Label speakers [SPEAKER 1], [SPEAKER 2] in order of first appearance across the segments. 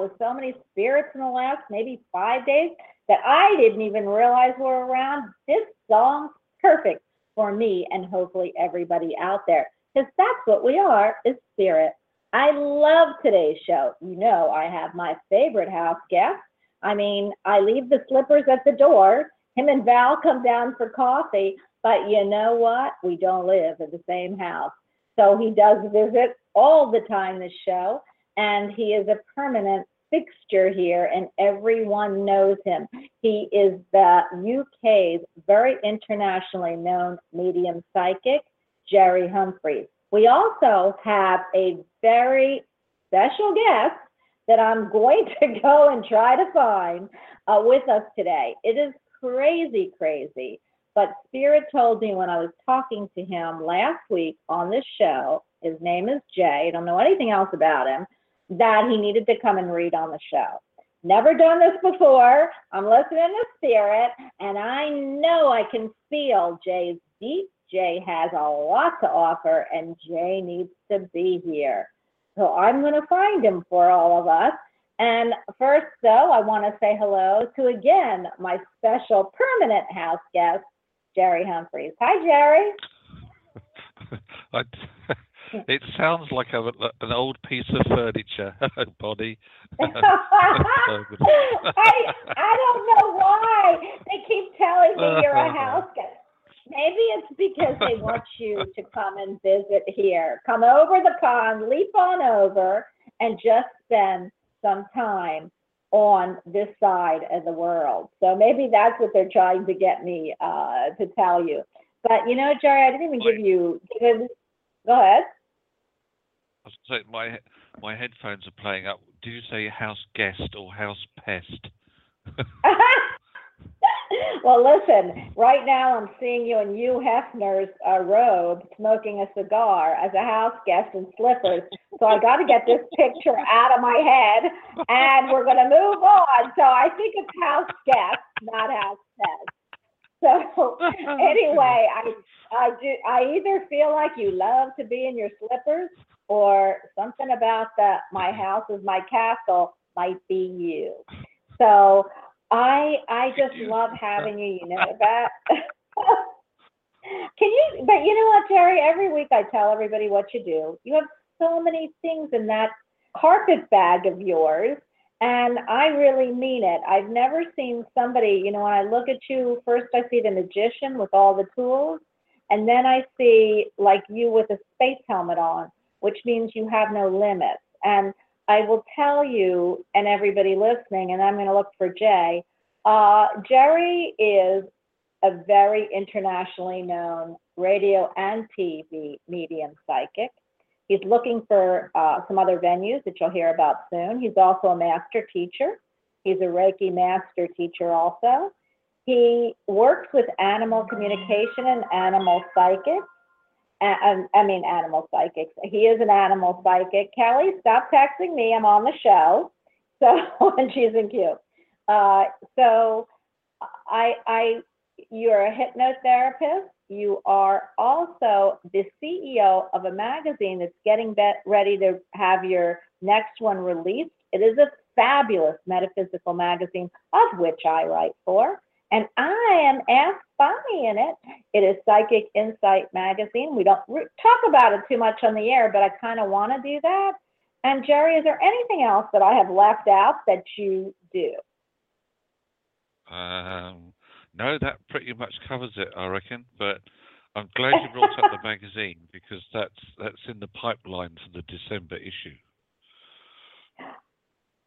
[SPEAKER 1] With
[SPEAKER 2] so many spirits in the last maybe five days that I didn't even realize were around. This song's perfect for me and hopefully everybody out there because that's what we are is spirit. I love today's show. You know, I have my favorite house guest. I mean, I leave the slippers at the door. Him and Val come down for coffee, but you know what? We don't live in the same house. So he does visit all the time, this show, and he is a permanent fixture here, and everyone knows him. He is the UK's very internationally known medium psychic, Jerry Humphreys. We also have a very special guest that I'm going to go and try to find uh, with us today. It is crazy, crazy. But Spirit told me when I was talking to him last week on this show, his name is Jay, I don't know anything else about him, that he needed to come and read on the show. Never done this before. I'm listening to Spirit, and I know I can feel Jay's deep. Jay has a lot to offer, and Jay needs to be here. So I'm going to find him for all of us. And first, though, I want to say hello to again my special permanent house guest, Jerry Humphreys. Hi, Jerry.
[SPEAKER 3] It sounds like a, an old piece of furniture, Bonnie.
[SPEAKER 2] I, I don't know why they keep telling me you're a house guest. Maybe it's because they want you to come and visit here. Come over the pond, leap on over, and just spend some time on this side of the world. So maybe that's what they're trying to get me uh, to tell you. But you know, Jerry, I didn't even give you. Give, go ahead.
[SPEAKER 3] Was saying my my headphones are playing up. Did you say house guest or house pest?
[SPEAKER 2] well, listen, right now I'm seeing you in Hugh Hefner's uh, robe smoking a cigar as a house guest in slippers. So I got to get this picture out of my head and we're going to move on. So I think it's house guest, not house pest. So anyway, I I do I either feel like you love to be in your slippers or something about the my house is my castle might be you. So I I just love having you. You know that. Can you? But you know what, Terry? Every week I tell everybody what you do. You have so many things in that carpet bag of yours, and I really mean it. I've never seen somebody. You know, when I look at you, first I see the magician with all the tools, and then I see like you with a space helmet on, which means you have no limits. And I will tell you and everybody listening, and I'm going to look for Jay. Uh, Jerry is a very internationally known radio and TV medium psychic. He's looking for uh, some other venues that you'll hear about soon. He's also a master teacher. He's a Reiki master teacher also. He works with animal communication and animal psychics. I, I mean, animal psychics. He is an animal psychic. Kelly, stop texting me. I'm on the show. So, and she's in queue. Uh, so, I, I, you're a hypnotherapist. You are also the CEO of a magazine that's getting ready to have your next one released. It is a fabulous metaphysical magazine, of which I write for. And I am asked Bonnie in it. It is Psychic Insight Magazine. We don't talk about it too much on the air, but I kind of want to do that. And Jerry, is there anything else that I have left out that you do?
[SPEAKER 3] Um, no, that pretty much covers it, I reckon. But I'm glad you brought up the magazine because that's that's in the pipeline for the December issue.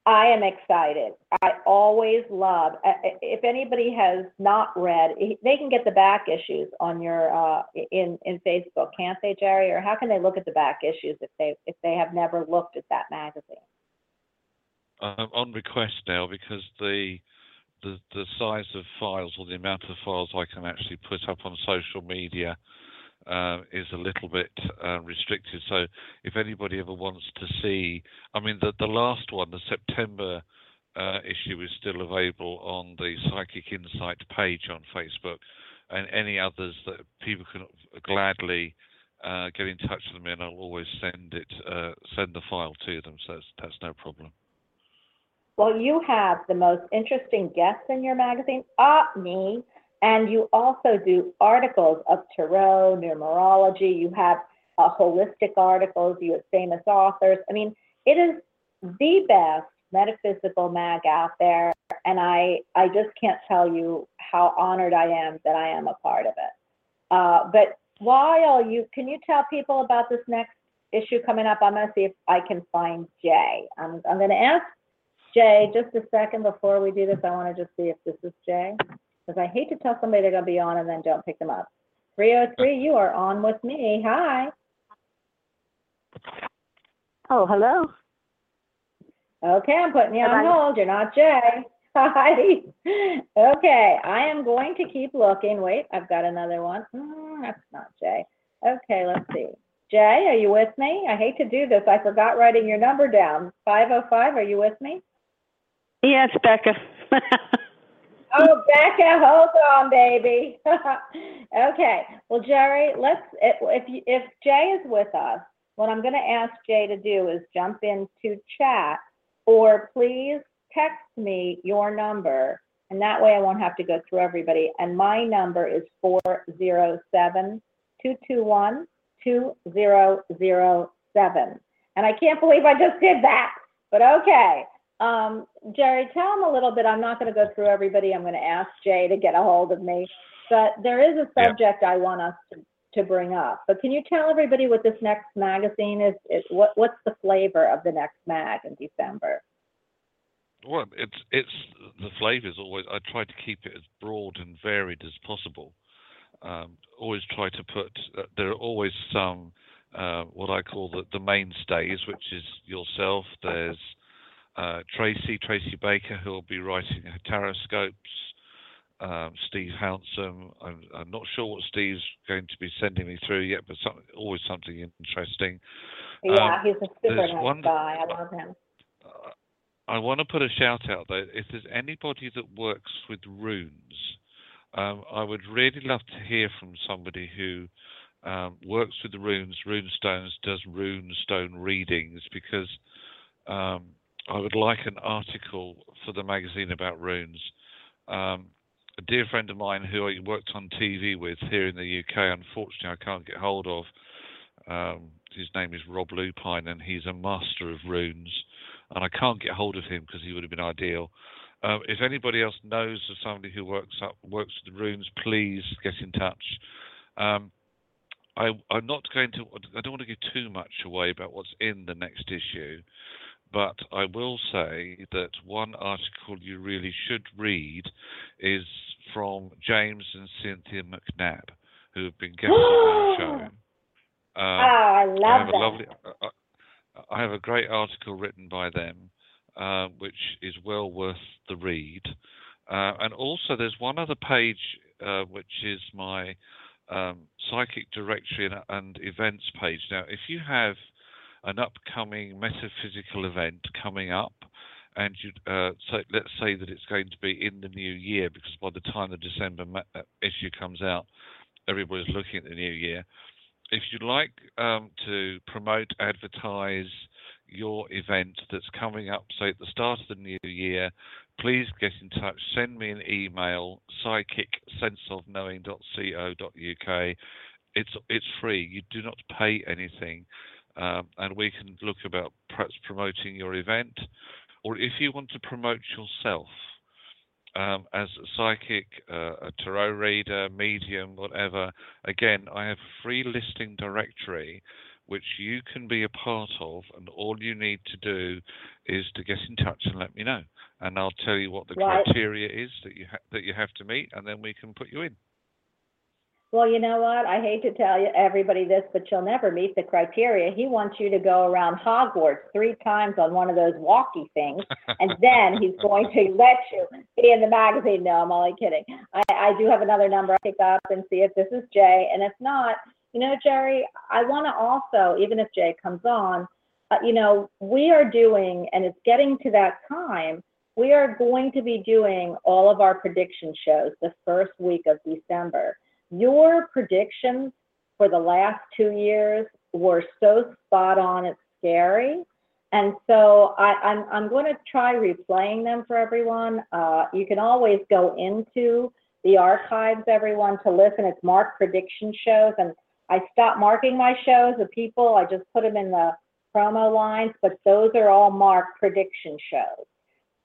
[SPEAKER 2] I am excited. I always love. If anybody has not read, they can get the back issues on your uh, in in Facebook, can't they, Jerry? Or how can they look at the back issues if they if they have never looked at that magazine?
[SPEAKER 3] Um, on request now because the the the size of files or the amount of files I can actually put up on social media uh, is a little bit uh, restricted. So if anybody ever wants to see, I mean, the the last one, the September uh, issue, is still available on the Psychic Insight page on Facebook, and any others that people can gladly. Uh, get in touch with me, and I'll always send it, uh, send the file to them. So that's, that's no problem.
[SPEAKER 2] Well, you have the most interesting guests in your magazine, ah, me. And you also do articles of tarot, numerology. You have uh, holistic articles. You have famous authors. I mean, it is the best metaphysical mag out there. And I, I just can't tell you how honored I am that I am a part of it. Uh, but while you, can you tell people about this next issue coming up? I'm going to see if I can find Jay. I'm, I'm going to ask Jay, just a second before we do this, I want to just see if this is Jay, because I hate to tell somebody they're going to be on and then don't pick them up. 303, you are on with me. Hi.
[SPEAKER 4] Oh, hello.
[SPEAKER 2] Okay, I'm putting you on hold. You're not Jay. Hi. Okay, I am going to keep looking. Wait, I've got another one. Mm, that's not Jay. Okay, let's see. Jay, are you with me? I hate to do this. I forgot writing your number down. 505, are you with me?
[SPEAKER 4] Yes, Becca.
[SPEAKER 2] Oh, Becca, hold on, baby. okay. Well, Jerry, let's if if, you, if Jay is with us, what I'm going to ask Jay to do is jump into chat, or please text me your number, and that way I won't have to go through everybody. And my number is four zero seven two two one two zero zero seven. And I can't believe I just did that, but okay. Um, Jerry, tell them a little bit. I'm not going to go through everybody. I'm going to ask Jay to get a hold of me. But there is a
[SPEAKER 3] Yeah.
[SPEAKER 2] subject I want us to, to bring up. But can you tell everybody what this next magazine is? is what, what's the flavor of the next mag in December?
[SPEAKER 3] Well, it's it's the flavours always. I try to keep it as broad and varied as possible. Um, always try to put. Uh, there are always some uh, what I call the, the mainstays, which is yourself. There's Tracy Tracy Baker, who will be writing Taroscopes. Um, Steve Hounsome. I'm, I'm not sure what Steve's going to be sending me through yet, but some, always something interesting.
[SPEAKER 2] Yeah,
[SPEAKER 3] Um,
[SPEAKER 2] he's a super nice
[SPEAKER 3] one-
[SPEAKER 2] guy. I love him.
[SPEAKER 3] Uh, I want to put a shout out though. If there's anybody that works with runes, um, I would really love to hear from somebody who um, works with the runes, rune stones, does rune stone readings, because um, I would like an article for the magazine about runes. Um, a dear friend of mine who I worked on TV with here in the UK, unfortunately, I can't get hold of. Um, his name is Rob Lupine, and he's a master of runes and I can't get hold of him because he would have been ideal. Um, if anybody else knows of somebody who works up works with runes, please get in touch. Um, I, I'm not going to. I don't want to give too much away about what's in the next issue, but I will say that one article you really should read is from James and Cynthia McNabb, who have been guests on our show.
[SPEAKER 2] oh,
[SPEAKER 3] Um,
[SPEAKER 2] I
[SPEAKER 3] I
[SPEAKER 2] love
[SPEAKER 3] have
[SPEAKER 2] that.
[SPEAKER 3] a lovely. I- I I have a great article written by them, uh, which is well worth the read. Uh, and also, there's one other page uh, which is my um, psychic directory and, and events page. Now, if you have an upcoming metaphysical event coming up, and you uh, so let's say that it's going to be in the new year, because by the time the December uh, issue comes out, everybody's looking at the new year if you'd like um, to promote, advertise your event that's coming up, say at the start of the new year, please get in touch. Send me an email, psychicsenseofknowing.co.uk. It's it's free. You do not pay anything, um, and we can look about perhaps promoting your event, or if you want to promote yourself um, as a psychic, uh, a tarot reader, medium, whatever, again, I have a free listing directory which you can be a part of, and all you need to do is to get in touch and let me know, and I'll tell you what the
[SPEAKER 2] Right.
[SPEAKER 3] criteria is that you ha- that you have to meet, and then we can put you in.
[SPEAKER 2] Well, you know what? I hate to tell you everybody this, but you'll never meet the criteria. He wants you to go around Hogwarts three times on one of those walkie things, and then he's going to let you be in the magazine. No, I'm only kidding. I, I do have another number I pick up and see if this is Jay, and if not, you know, Jerry, I want to also, even if Jay comes on, uh, you know, we are doing, and it's getting to that time. We are going to be doing all of our prediction shows the first week of December your predictions for the last two years were so spot on, it's scary. And so I, I'm, I'm going to try replaying them for everyone. Uh, you can always go into the archives, everyone, to listen. It's marked prediction shows. And I stopped marking my shows, the people, I just put them in the promo lines, but those are all marked prediction shows.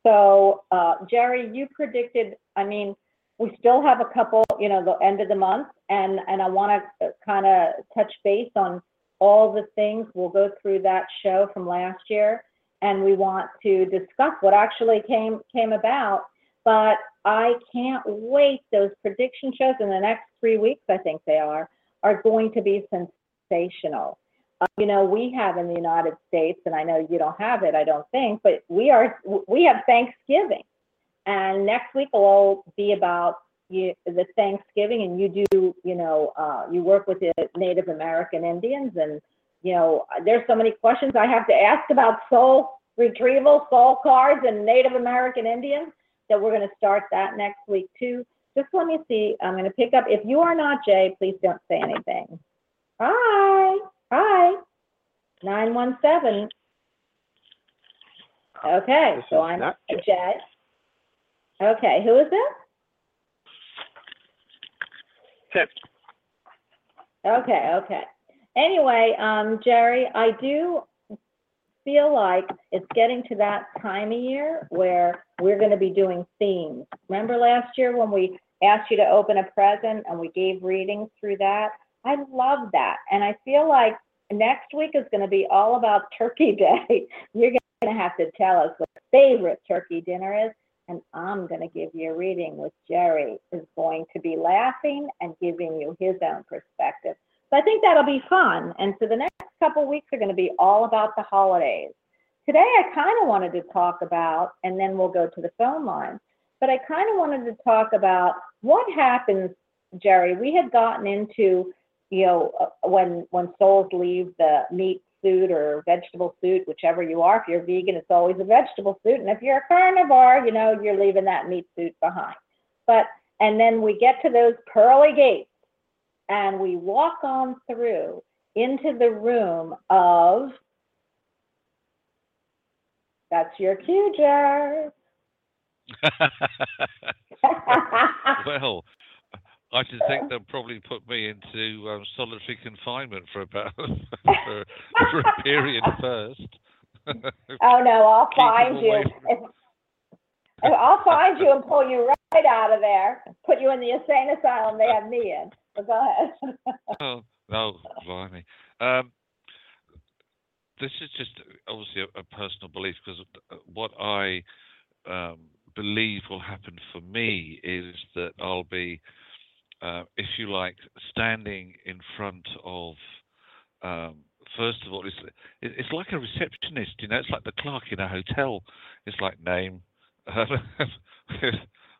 [SPEAKER 2] So, uh, Jerry, you predicted, I mean, we still have a couple, you know, the end of the month, and, and I want to kind of touch base on all the things. We'll go through that show from last year, and we want to discuss what actually came, came about. But I can't wait. Those prediction shows in the next three weeks, I think they are, are going to be sensational. uh, you know, we have in the United States, and I know you don't have it, I don't think, but we are we have Thanksgiving, and next week will all be about you, the Thanksgiving, and you do, you know, uh, you work with the Native American Indians, and you know, there's so many questions I have to ask about soul retrieval, soul cards, and Native American Indians that we're going to start that next week too. Just let me see. I'm going to pick up. If you are not Jay, please don't say anything. Hi. Hi. 917. Okay,
[SPEAKER 5] This
[SPEAKER 2] so I'm
[SPEAKER 5] Jay.
[SPEAKER 2] Okay, who is this? Okay, okay. Anyway, um, Jerry, I do feel like it's getting to that time of year where we're going to be doing themes. Remember last year when we asked you to open a present and we gave readings through that? I love that. And I feel like next week is going to be all about Turkey Day. You're going to have to tell us what your favorite turkey dinner is. And I'm going to give you a reading with Jerry is going to be laughing and giving you his own perspective. So I think that'll be fun. And so the next couple weeks are going to be all about the holidays. Today I kind of wanted to talk about, and then we'll go to the phone line, but I kind of wanted to talk about what happens, Jerry. We had gotten into, you know, uh, when when souls leave the meat suit or vegetable suit, whichever you are. If you're vegan, it's always a vegetable suit, and if you're a carnivore, you know, you're leaving that meat suit behind. But and then we get to those pearly gates and we walk on through into the room of that's your cue jar.
[SPEAKER 3] well, I should think they'll probably put me into um, solitary confinement for about for, for a period first.
[SPEAKER 2] oh no, I'll find you. If- if I'll find you and pull you right out of there. Put you in the insane asylum they have me in. But go ahead.
[SPEAKER 3] oh, no, blimey. Um, this is just obviously a, a personal belief because what I um, believe will happen for me is that I'll be, uh, if you like, standing in front of. Um, first of all, it's it's like a receptionist. You know, it's like the clerk in a hotel. It's like name.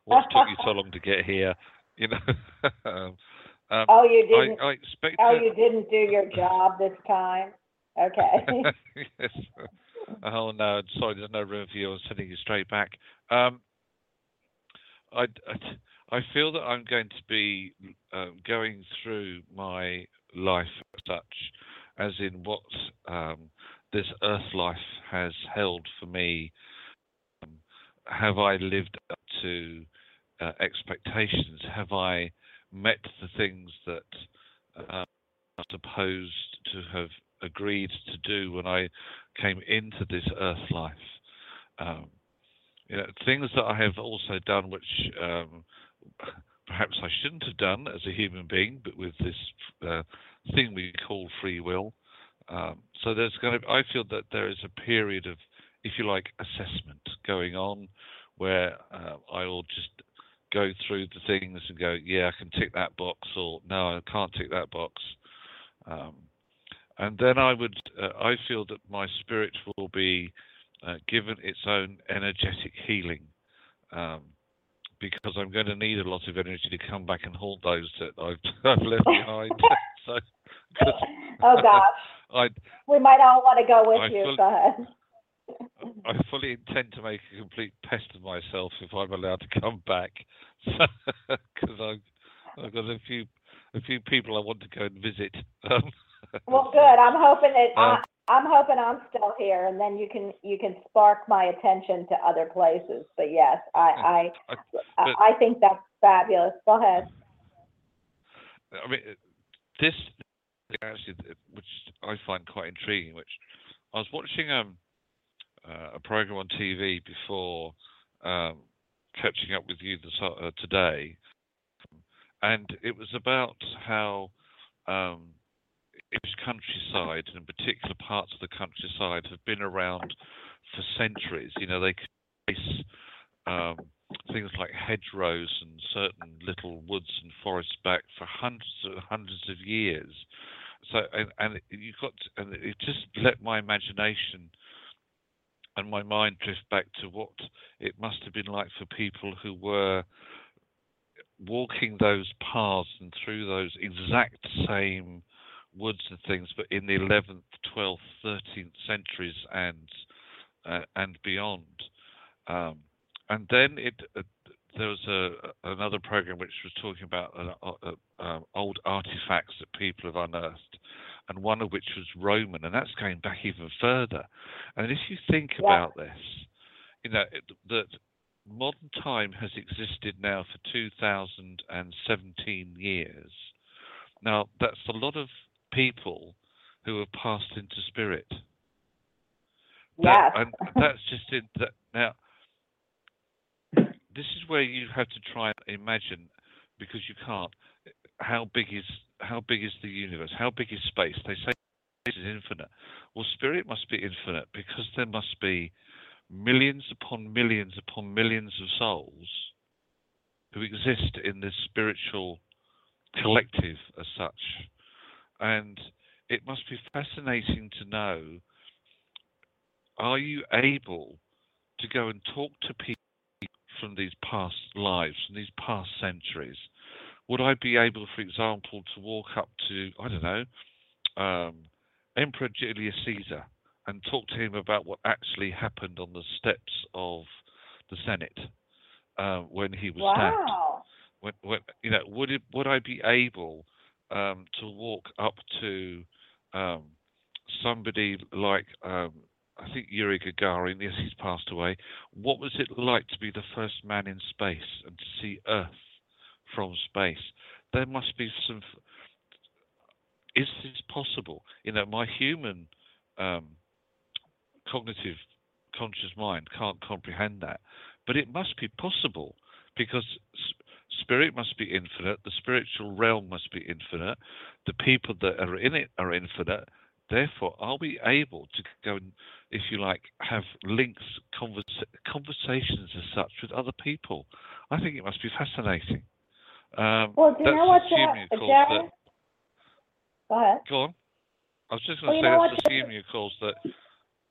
[SPEAKER 3] what took you so long to get here? You know. um, um,
[SPEAKER 2] oh, you didn't.
[SPEAKER 3] I, I
[SPEAKER 2] oh,
[SPEAKER 3] to-
[SPEAKER 2] you didn't do your job this time. Okay.
[SPEAKER 3] yes. Oh no, sorry, there's no room for you. I'm sending you straight back. Um, I, I, I feel that I'm going to be um, going through my life as such, as in what um, this earth life has held for me. Um, have I lived up to uh, expectations? Have I met the things that uh, I'm supposed to have agreed to do when I came into this earth life. Um, you know, things that I have also done which um, perhaps I shouldn't have done as a human being, but with this uh, thing we call free will. Um, so there's going to, I feel that there is a period of, if you like, assessment going on, where uh, I will just go through the things and go, yeah, I can tick that box, or no, I can't tick that box. Um, and then I would, uh, I feel that my spirit will be uh, given its own energetic healing, um, because I'm going to need a lot of energy to come back and haunt those that I've, I've left behind. so,
[SPEAKER 2] oh gosh,
[SPEAKER 3] I,
[SPEAKER 2] we might all want to go with
[SPEAKER 3] I
[SPEAKER 2] you.
[SPEAKER 3] fully-
[SPEAKER 2] ahead.
[SPEAKER 3] I fully intend to make a complete pest of myself if I'm allowed to come back, because I've, I've got a few, a few people I want to go and visit. Um,
[SPEAKER 2] Well, good. I'm hoping that
[SPEAKER 3] Uh,
[SPEAKER 2] I, I'm hoping I'm still here, and then you can you can spark my attention to other places. But yes, I I
[SPEAKER 3] I-
[SPEAKER 2] I, think that's fabulous. Go ahead.
[SPEAKER 3] I mean, uh, this actually, which I find quite intriguing. Which I was watching um, uh, a program on TV before um, catching up with you this, uh, today, and it was about how um, countryside, and particular parts of the countryside, have been around for centuries. You know, they can trace um, things like hedgerows and certain little woods and forests back for hundreds and hundreds of years. so and, and you got and it just let my imagination and my mind drift back to what it must have been like for people who were walking those paths and through those exact same woods and things, but in the 11th, 12th, 13th centuries and uh, and beyond. Um, and then it uh, there was a another program which was talking about uh, uh, uh, old artifacts that people have unearthed, and one of which was Roman, and that's going back even further. And if you think
[SPEAKER 2] Yeah.
[SPEAKER 3] about this, you know it, that modern time has existed now for 2017 years. Now that's a lot of people who have passed into spirit. That-
[SPEAKER 2] Yes.
[SPEAKER 3] and that's just it. That now, this is where you have to try and imagine, because you can't. How big is how big is the universe? How big is space? They say it is infinite. Well, spirit must be infinite because there must be millions upon millions upon millions of souls who exist in this spiritual collective as such, and it must be fascinating to know are you able to go and talk to people from these past lives, from these past centuries? Would I be able, for example, to walk up to, I don't know, um, Emperor Julius Caesar and talk to him about what actually happened on the steps of the Senate uh, when he was stabbed?
[SPEAKER 2] Wow.
[SPEAKER 3] when, when you know would it would I be able um, to walk up to um, somebody like um, I think Yuri Gagarin? Yes, he's passed away. What was it like to be the first man in space and to see Earth from space? There must be some. Is this possible? You know, my human um, cognitive conscious mind can't comprehend that, but it must be possible because spirit must be infinite, the spiritual realm must be infinite, the people that are in it are infinite. Therefore, are we able to go and, if you like, have links, conversa- conversations as such with other people? I think it must be fascinating. Um,
[SPEAKER 2] Well, do you know what,
[SPEAKER 3] assuming,
[SPEAKER 2] Jer-
[SPEAKER 3] of course,
[SPEAKER 2] Jerry?
[SPEAKER 3] that.
[SPEAKER 2] Go ahead.
[SPEAKER 3] Go on. I was just going to
[SPEAKER 2] know
[SPEAKER 3] say, that's assuming, of course, that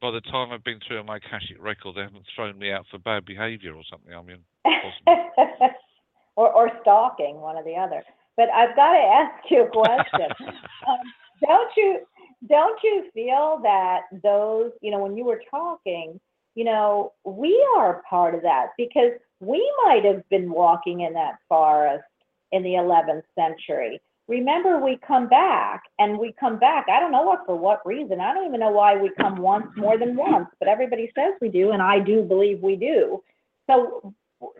[SPEAKER 3] by the time I've been through my Akashic record, they haven't thrown me out for bad behaviour or something. I mean,
[SPEAKER 2] or, or stalking, one or the other. But I've got to ask you a question. um, don't you don't you feel that those, you know, when you were talking, you know, we are part of that because we might have been walking in that forest in the 11th century. Remember, we come back and we come back. I don't know what for what reason. I don't even know why we come once more than once, but everybody says we do, and I do believe we do. So,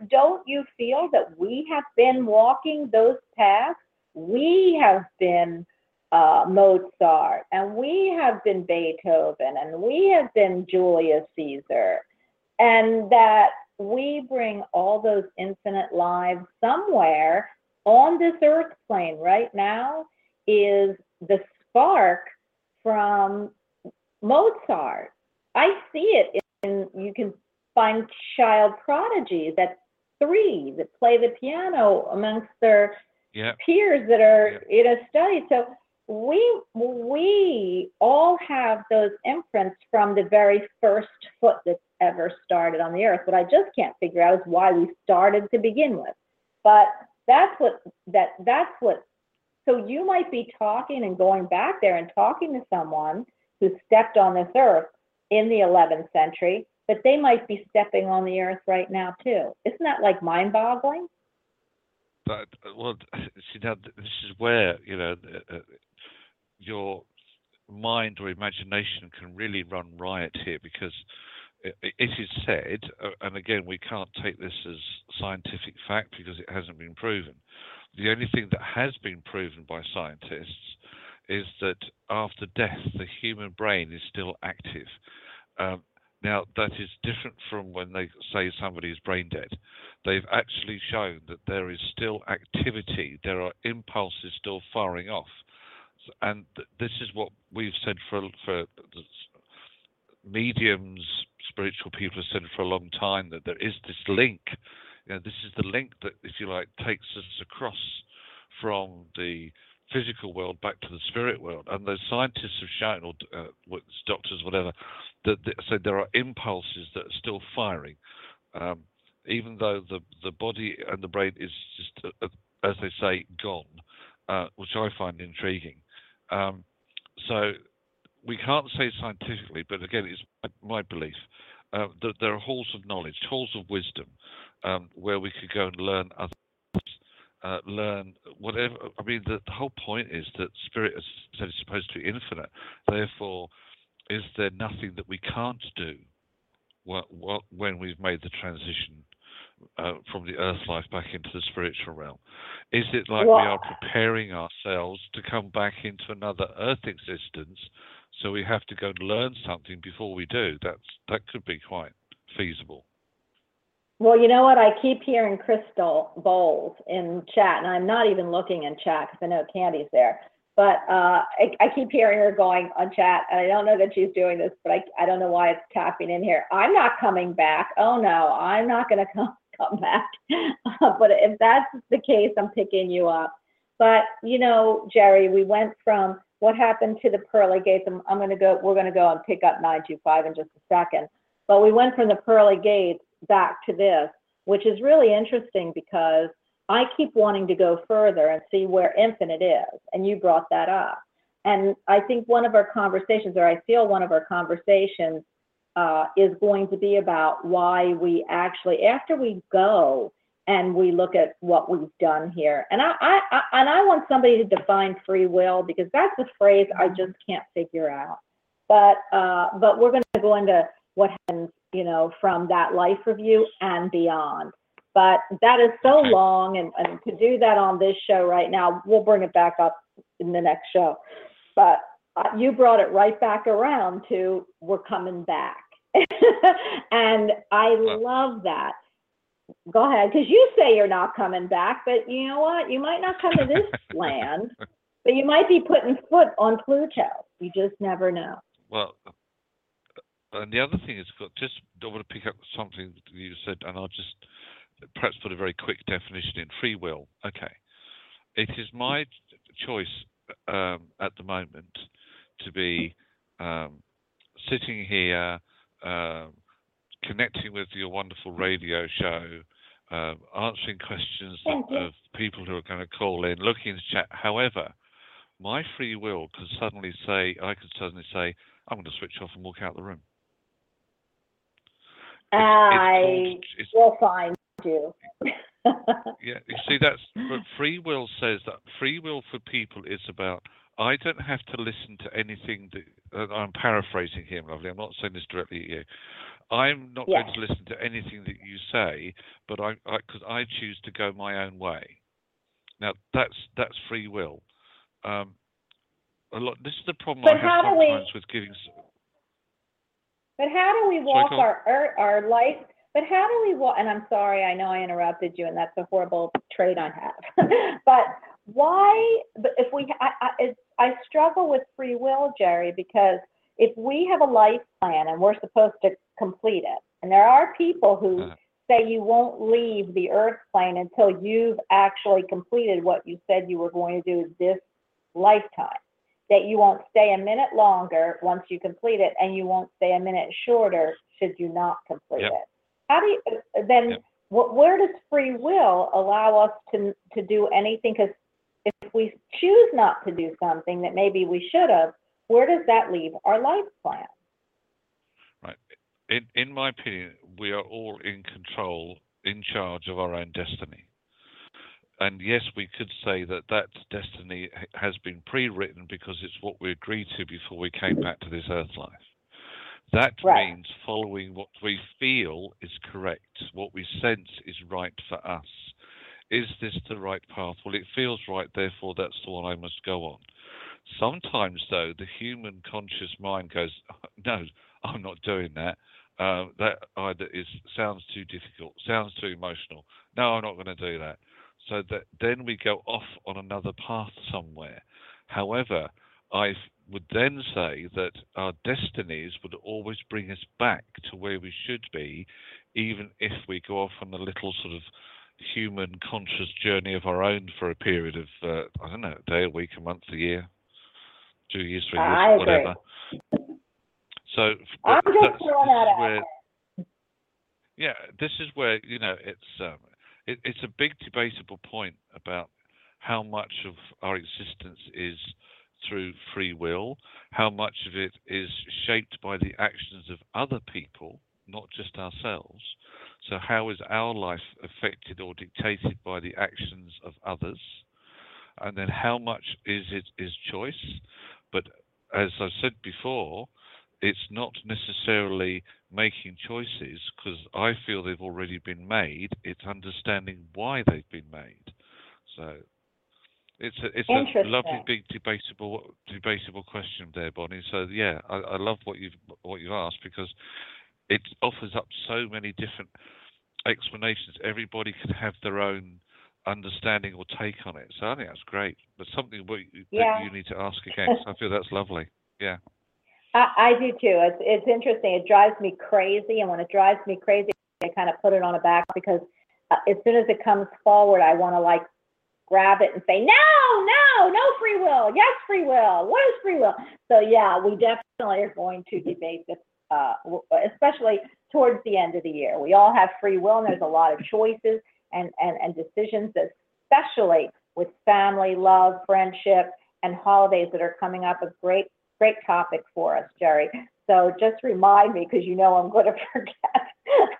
[SPEAKER 2] don't you feel that we have been walking those paths? We have been uh, Mozart, and we have been Beethoven, and we have been Julius Caesar, and that we bring all those infinite lives somewhere on this earth plane right now is the spark from Mozart. I see it in, you can find child prodigies at three that play the piano amongst their
[SPEAKER 3] yeah.
[SPEAKER 2] peers that are in a study. So we we all have those imprints from the very first foot that ever started on the earth. What I just can't figure out is why we started to begin with. But that's what that that's what so you might be talking and going back there and talking to someone who stepped on this earth in the 11th century, but they might be stepping on the earth right now too. Isn't that like mind-boggling?
[SPEAKER 3] But well, see now this is where you know uh, your mind or imagination can really run riot here because it, it is said, uh, and again we can't take this as scientific fact because it hasn't been proven. The only thing that has been proven by scientists is that after death the human brain is still active. Um, now that is different from when they say somebody is brain dead they've actually shown that there is still activity, there are impulses still firing off. And this is what we've said for, for mediums, spiritual people have said for a long time that there is this link. You know, this is the link that, if you like, takes us across from the physical world back to the spirit world. And those scientists have shown, or uh, doctors, whatever, that, that so there are impulses that are still firing, um, even though the the body and the brain is just, uh, uh as they say, gone, uh, which I find intriguing. Um, so we can't say scientifically, but again, it's my belief uh, that there are halls of knowledge, halls of wisdom, um, where we could go and learn other uh, learn whatever. I mean, the, the, whole point is that spirit, is supposed to be infinite. Therefore, is there nothing that we can't do when we've made the transition uh, from the earth life back into the spiritual realm? Is it like we are preparing ourselves to come back into another earth existence? So we have to go and learn something before we do. That's that could be quite feasible.
[SPEAKER 2] Well, you know what? I keep hearing Crystal Bowles in chat, and I'm not even looking in chat because I know Candy's there. But uh, I, I, keep hearing her going on chat, and I don't know that she's doing this, but I, I don't know why it's tapping in here. I'm not coming back. Oh no, I'm not going to come come back. but if that's the case, I'm picking you up. But you know, Jerry, we went from what happened to the pearly gates. I'm, I'm going to go. We're going to go and pick up 925 in just a second. But we went from the pearly gates back to this, which is really interesting because I keep wanting to go further and see where infinite is. And you brought that up. And I think one of our conversations, or I feel one of our conversations, uh, is going to be about why we actually, after we go and we look at what we've done here, and I, I, I and I want somebody to define free will because that's a phrase I just can't figure out. But uh, but we're going to go into what happens you know, from that life review and beyond. But that is so long, and, and to do that on this show right now, we'll bring it back up in the next show. But uh, you brought it right back around to we're coming back. and I love that. Go ahead, because you say you're not coming back, but you know what? You might not come to this land, but you might be putting foot on Pluto. You just never know.
[SPEAKER 3] Well, and the other thing is, just I want to pick up something you said, and I'll just perhaps put a very quick definition in free will. Okay, it is my choice um, at the moment to be um, sitting here, um, connecting with your wonderful radio show, um, answering questions of people who are going to call in, looking in the chat. However, my free will could suddenly say, I could suddenly say, I'm going to switch off and walk out the room.
[SPEAKER 2] I it's, will find you.
[SPEAKER 3] yeah, you see, that's but free will says that free will for people is about. I don't have to listen to anything that uh, I'm paraphrasing here, lovely. I'm not saying this directly at you. I'm not going to listen to anything that you say, but I because I, I, choose to go my own way. Now that's that's free will. Um, a lot. This is the problem but I have sometimes we... with giving.
[SPEAKER 2] But how do we walk our, our our life? But how do we walk? And I'm sorry, I know I interrupted you, and that's a horrible trait I have. but why? But if we, I, I, I struggle with free will, Jerry, because if we have a life plan and we're supposed to complete it, and there are people who uh-huh. say you won't leave the earth plane until you've actually completed what you said you were going to do this lifetime that you won't stay a minute longer once you complete it, and you won't stay a minute shorter should you not complete yep. it. How do you then? Yep. Wh- where does free will allow us to to do anything? Because if we choose not to do something that maybe we should have, where does that leave our life plan?
[SPEAKER 3] Right. In in my opinion, we are all in control, in charge of our own destiny and yes, we could say that that destiny has been pre-written because it's what we agreed to before we came back to this earth life. That right. means following what we feel is correct, what we sense is right for us. Is this the right path? Well, it feels right, therefore that's the one I must go on. Sometimes, though, the human conscious mind goes, "No, I'm not doing that. Uh, that either is sounds too difficult, sounds too emotional. No, I'm not going to do that." so that then we go off on another path somewhere. However, I would then say that our destinies would always bring us back to where we should be, even if we go off on a little sort of human conscious journey of our own for a period of uh, I don't know, a day, a week, a month, a year, two years, three years,
[SPEAKER 2] I agree.
[SPEAKER 3] whatever. So
[SPEAKER 2] I'm just throwing
[SPEAKER 3] this
[SPEAKER 2] that
[SPEAKER 3] is
[SPEAKER 2] out
[SPEAKER 3] where- yeah, this is where you know it's um, it, it's a big debatable point about how much of our existence is through free will, how much of it is shaped by the actions of other people, not just ourselves. So how is our life affected or dictated by the actions of others? And then how much is it is choice? But as I said before, it's not necessarily making choices because I feel they've already been made. It's understanding why they've been made. So it's a it's a lovely big debatable debatable question there, Bonnie. So yeah, I, I love what you've what you've asked because it offers up so many different explanations. Everybody can have their own understanding or take on it. So I think that's great. But something what you,
[SPEAKER 2] Yeah.
[SPEAKER 3] you need to ask again. I feel that's lovely. Yeah.
[SPEAKER 2] I, I do too. It's, it's interesting. It drives me crazy. And when it drives me crazy, I kind of put it on a back because uh, as soon as it comes forward, I want to like grab it and say, no, no, no free will. Yes, free will. What is free will? So yeah, we definitely are going to debate this, uh, especially towards the end of the year. We all have free will and there's a lot of choices and, and, and decisions, especially with family, love, friendship, and holidays that are coming up. A great great topic for us, Jerry. So just remind me, because you know I'm going to forget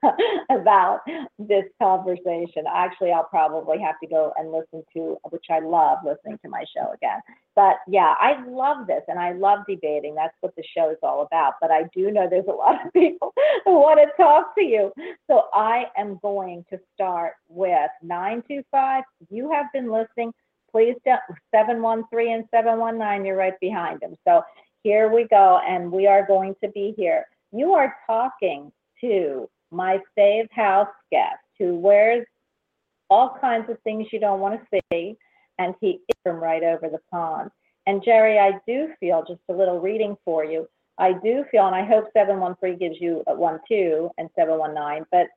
[SPEAKER 2] about this conversation. Actually, I'll probably have to go and listen to, which I love listening to my show again. But yeah, I love this and I love debating. That's what the show is all about. But I do know there's a lot of people who want to talk to you. So I am going to start with 925. You have been listening. Please don't, 713 and 719, you're right behind them. So here we go, and we are going to be here. You are talking to my fave house guest who wears all kinds of things you don't want to see, and he is from right over the pond. And Jerry, I do feel just a little reading for you. I do feel, and I hope 713 gives you a 1 2 and 719, but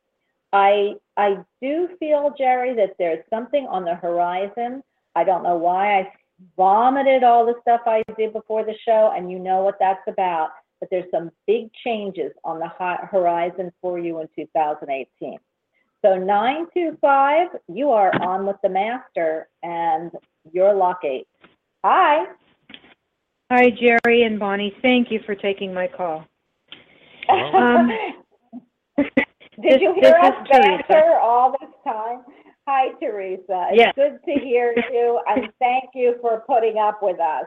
[SPEAKER 2] I I do feel, Jerry, that there's something on the horizon. I don't know why I vomited all the stuff I did before the show, and you know what that's about. But there's some big changes on the horizon for you in 2018. So 925, you are on with the master, and you're eight. Hi.
[SPEAKER 5] Hi, Jerry and Bonnie. Thank you for taking my call. Um,
[SPEAKER 2] Did you hear us
[SPEAKER 5] Teresa.
[SPEAKER 2] banter all this time? Hi, Teresa. It's
[SPEAKER 5] Yes.
[SPEAKER 2] good to hear you, and thank you for putting up with us.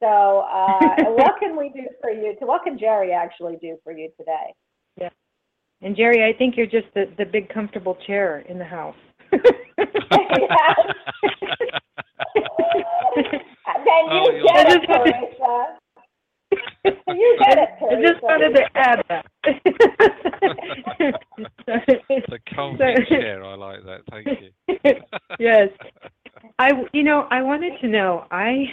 [SPEAKER 2] So, uh, what can we do for you? To, What can Jerry actually do for you today? Yeah.
[SPEAKER 5] And Jerry, I think you're just the, the big comfortable chair in the house.
[SPEAKER 2] Then
[SPEAKER 3] Oh,
[SPEAKER 2] you
[SPEAKER 3] you're-
[SPEAKER 2] get
[SPEAKER 5] I
[SPEAKER 2] it,
[SPEAKER 5] just wanted-
[SPEAKER 2] Teresa. You get it,
[SPEAKER 5] I just wanted to add that.
[SPEAKER 3] the comfy chair. I like that. Thank you.
[SPEAKER 5] yes. I, you know, I wanted to know. I,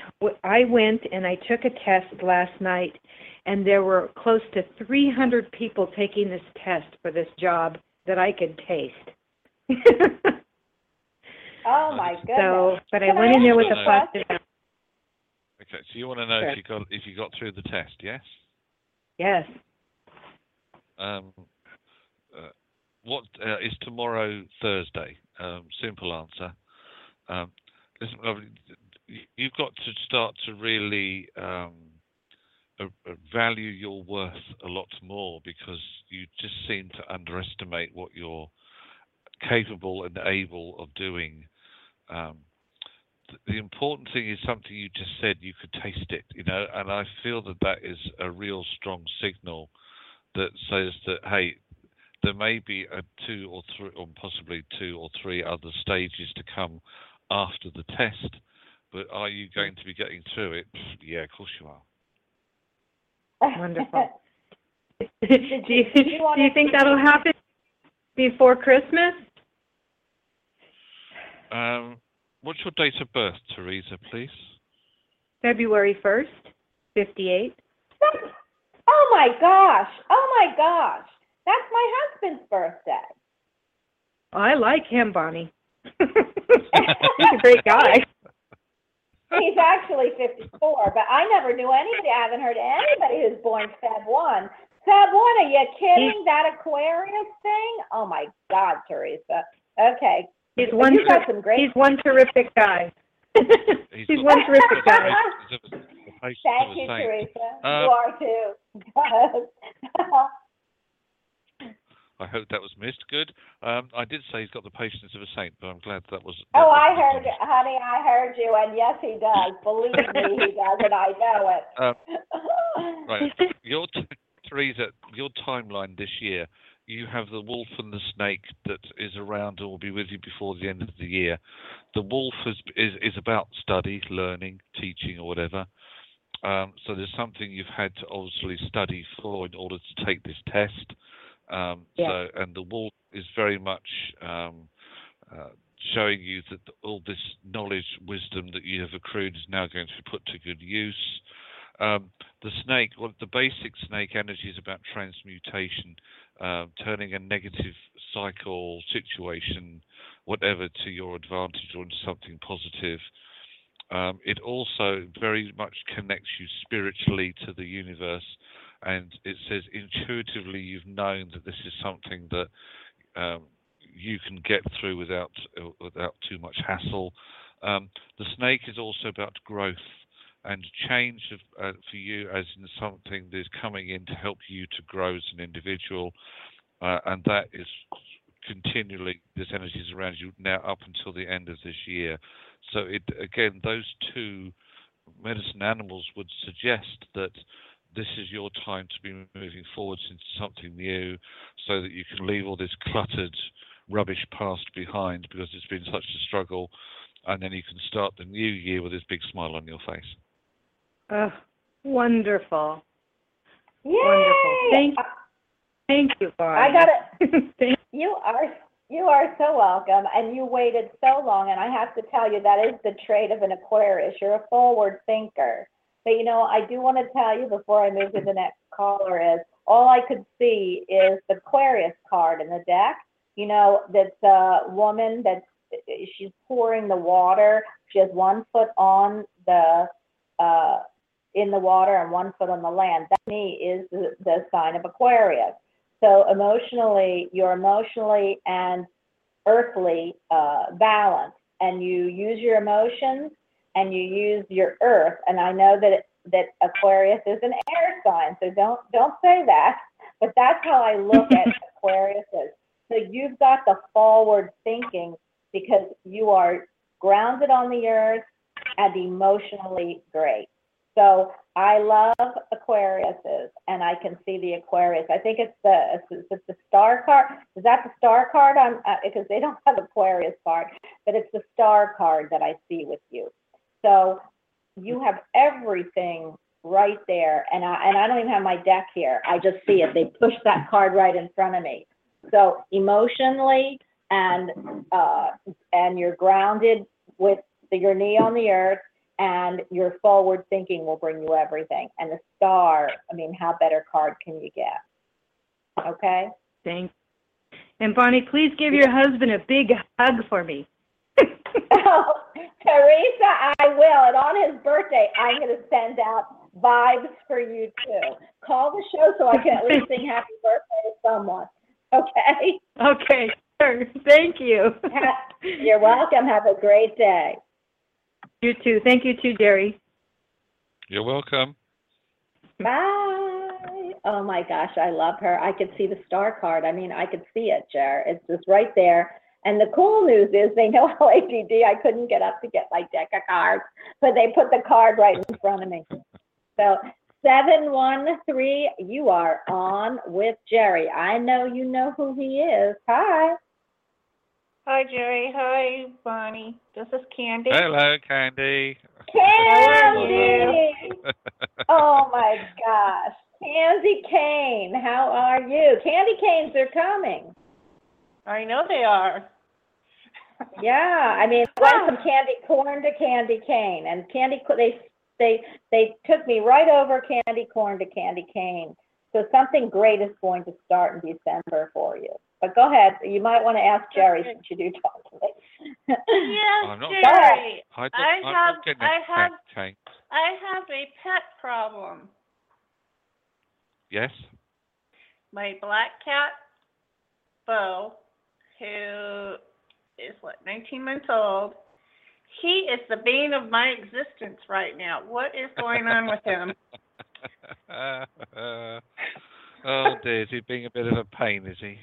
[SPEAKER 5] I went and I took a test last night, and there were close to 300 people taking this test for this job that I could taste.
[SPEAKER 2] Oh, my goodness.
[SPEAKER 5] so, but I
[SPEAKER 2] Can I
[SPEAKER 5] went in there with a
[SPEAKER 2] a
[SPEAKER 5] positive.
[SPEAKER 3] Okay, so you want to know
[SPEAKER 5] Sure.
[SPEAKER 3] if you got if you got through the test? Yes.
[SPEAKER 5] Yes.
[SPEAKER 3] Um, uh, what uh, is tomorrow Thursday? Um, simple answer. Um, listen, lovely, you've got to start to really um, value your worth a lot more because you just seem to underestimate what you're capable and able of doing. Um, the important thing is something you just said you could taste it, you know, and I feel that that is a real strong signal that says that hey, there may be a two or three, or possibly two or three other stages to come after the test, but are you going to be getting through it? Yeah, of course you are.
[SPEAKER 5] Wonderful. do
[SPEAKER 2] you-
[SPEAKER 5] you,
[SPEAKER 2] did you wanna-
[SPEAKER 5] do you think that'll happen before Christmas?
[SPEAKER 3] Um, what's your date of birth, Teresa, please?
[SPEAKER 5] February 1st, 58.
[SPEAKER 2] oh, my gosh. Oh, my gosh. That's my husband's birthday.
[SPEAKER 5] I like him, Bonnie. He's a great guy.
[SPEAKER 2] He's actually 54, but I never knew anybody. I haven't heard anybody who's born Feb 1. Feb 1, are you kidding? That Aquarius thing? Oh my God, Teresa. Okay.
[SPEAKER 5] He's one.
[SPEAKER 2] you got
[SPEAKER 5] ter-
[SPEAKER 2] some great.
[SPEAKER 5] he's one terrific guy.
[SPEAKER 3] He's
[SPEAKER 5] he's one terrific guy.
[SPEAKER 3] the patience of a- the patience
[SPEAKER 2] Thank you. Teresa.
[SPEAKER 3] Uh,
[SPEAKER 2] you are too.
[SPEAKER 3] I hope that was missed. Good. Um, I did say he's got the patience of a saint, but I'm glad that was.
[SPEAKER 2] oh,
[SPEAKER 3] that
[SPEAKER 2] I heard,
[SPEAKER 3] acknowledged.
[SPEAKER 2] honey, I heard you, and yes, he does. Believe me, he does, and I know it.
[SPEAKER 3] Um, Right. Your t- Teresa, your timeline this year. You have the wolf and the snake that is around and will be with you before the end of the year. The wolf is is, is about study, learning, teaching, or whatever. Um, so there's something you've had to obviously study for in order to take this test. Um,
[SPEAKER 2] Yeah.
[SPEAKER 3] So and the wolf is very much um, uh, showing you that all this knowledge, wisdom that you have accrued is now going to be put to good use. Um, the snake, well, the basic snake energy is about transmutation, um, turning a negative cycle situation, whatever, to your advantage or into something positive. Um, it also very much connects you spiritually to the universe, and it says intuitively you've known that this is something that um, you can get through without without too much hassle. Um, the snake is also about growth and change of, uh, for you as in something that is coming in to help you to grow as an individual, uh, and that is continually this energy is around you now up until the end of this year. So it again, those two medicine animals would suggest that this is your time to be moving forwards into something new, so that you can leave all this cluttered rubbish past behind because it's been such a struggle, and then you can start the new year with this big smile on your face.
[SPEAKER 5] Oh, wonderful.
[SPEAKER 2] Yay!
[SPEAKER 5] Wonderful. Thank you. Thank you, Bonnie.
[SPEAKER 2] I got it.
[SPEAKER 5] Thank-
[SPEAKER 2] You are you are so welcome, and you waited so long. And I have to tell you, that is the trait of an Aquarius. You're a forward thinker. But you know, I do want to tell you before I move to the next caller is all I could see is the Aquarius card in the deck. You know, that's a woman that's she's pouring the water. She has one foot on the uh, in the water and one foot on the land. That to me is the, the sign of Aquarius. So emotionally, you're emotionally and earthly uh, balanced, and you use your emotions and you use your earth. And I know that that Aquarius is an air sign, so don't don't say that. But that's how I look at Aquarius. Is. So you've got the forward thinking because you are grounded on the earth and emotionally great. So I love Aquariuses, and I can see the Aquarius. I think it's the is it the star card. Is that the star card? On uh, because they don't have Aquarius card, but it's the star card that I see with you. So you have everything right there, and I and I don't even have my deck here. I just see it. They push that card right in front of me. So emotionally and uh, and you're grounded with your knee on the earth and your forward thinking will bring you everything. And the star, I mean, how better card can you get? Okay?
[SPEAKER 5] Thank And Bonnie, please give your husband a big hug for me.
[SPEAKER 2] Oh, Teresa, I will. And on his birthday, I'm going to send out vibes for you too. Call the show so I can at least sing happy birthday to someone. Okay?
[SPEAKER 5] okay, sure. Thank you.
[SPEAKER 2] You're welcome. Have a great day.
[SPEAKER 5] You too. Thank you too, Jerry.
[SPEAKER 3] You're welcome.
[SPEAKER 2] Bye. Oh my gosh, I love her. I could see the star card. I mean, I could see it, Jer. It's just right there. And the cool news is they know how ADD I couldn't get up to get my deck of cards, but they put the card right in front of me. So 713, you are on with Jerry. I know you know who he is. Hi.
[SPEAKER 6] Hi, Jerry. Hi, Bonnie. This is Candy.
[SPEAKER 3] Hello, Candy.
[SPEAKER 2] Candy. Oh my gosh. Candy Cane, how are you? Candy canes are coming.
[SPEAKER 6] I know they are.
[SPEAKER 2] Yeah, I mean, it went from candy corn to candy cane, and candy they they they took me right over candy corn to candy cane. So something great is going to start in December for you. But go ahead, you might want to ask Jerry since you do talk to me.
[SPEAKER 6] Yes, oh,
[SPEAKER 3] I'm not-
[SPEAKER 6] Jerry.
[SPEAKER 3] I,
[SPEAKER 6] I have- I have-
[SPEAKER 3] attacked,
[SPEAKER 6] I have a pet problem.
[SPEAKER 3] Yes.
[SPEAKER 6] My black cat, Bo, who is what, 19 months old. He is the bane of my existence right now. What is going on with him?
[SPEAKER 3] oh dear, is he being a bit of a pain, is he?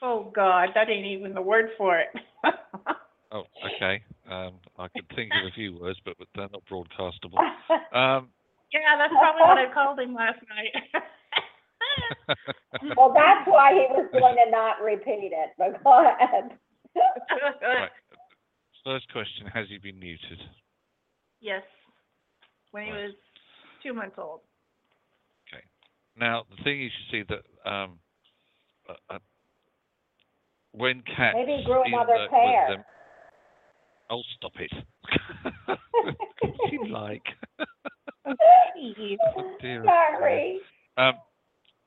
[SPEAKER 6] Oh God, that ain't even the word for it.
[SPEAKER 3] Oh, okay. Um, I could think of a few words, but, but they're not broadcastable. Um,
[SPEAKER 6] yeah, that's probably what I called him last night.
[SPEAKER 2] Well, that's why he was going to not repeat it, but go ahead.
[SPEAKER 3] right. First question: Has he been neutered?
[SPEAKER 6] yes, when he
[SPEAKER 3] Right.
[SPEAKER 6] was two months old. Okay.
[SPEAKER 3] Now, the thing is, you see that um, uh, uh, when cats
[SPEAKER 2] Maybe he grew
[SPEAKER 3] either
[SPEAKER 2] another
[SPEAKER 3] with
[SPEAKER 2] pair.
[SPEAKER 3] them- oh, stop it! you like? Oh, dear.
[SPEAKER 2] Sorry.
[SPEAKER 3] Um,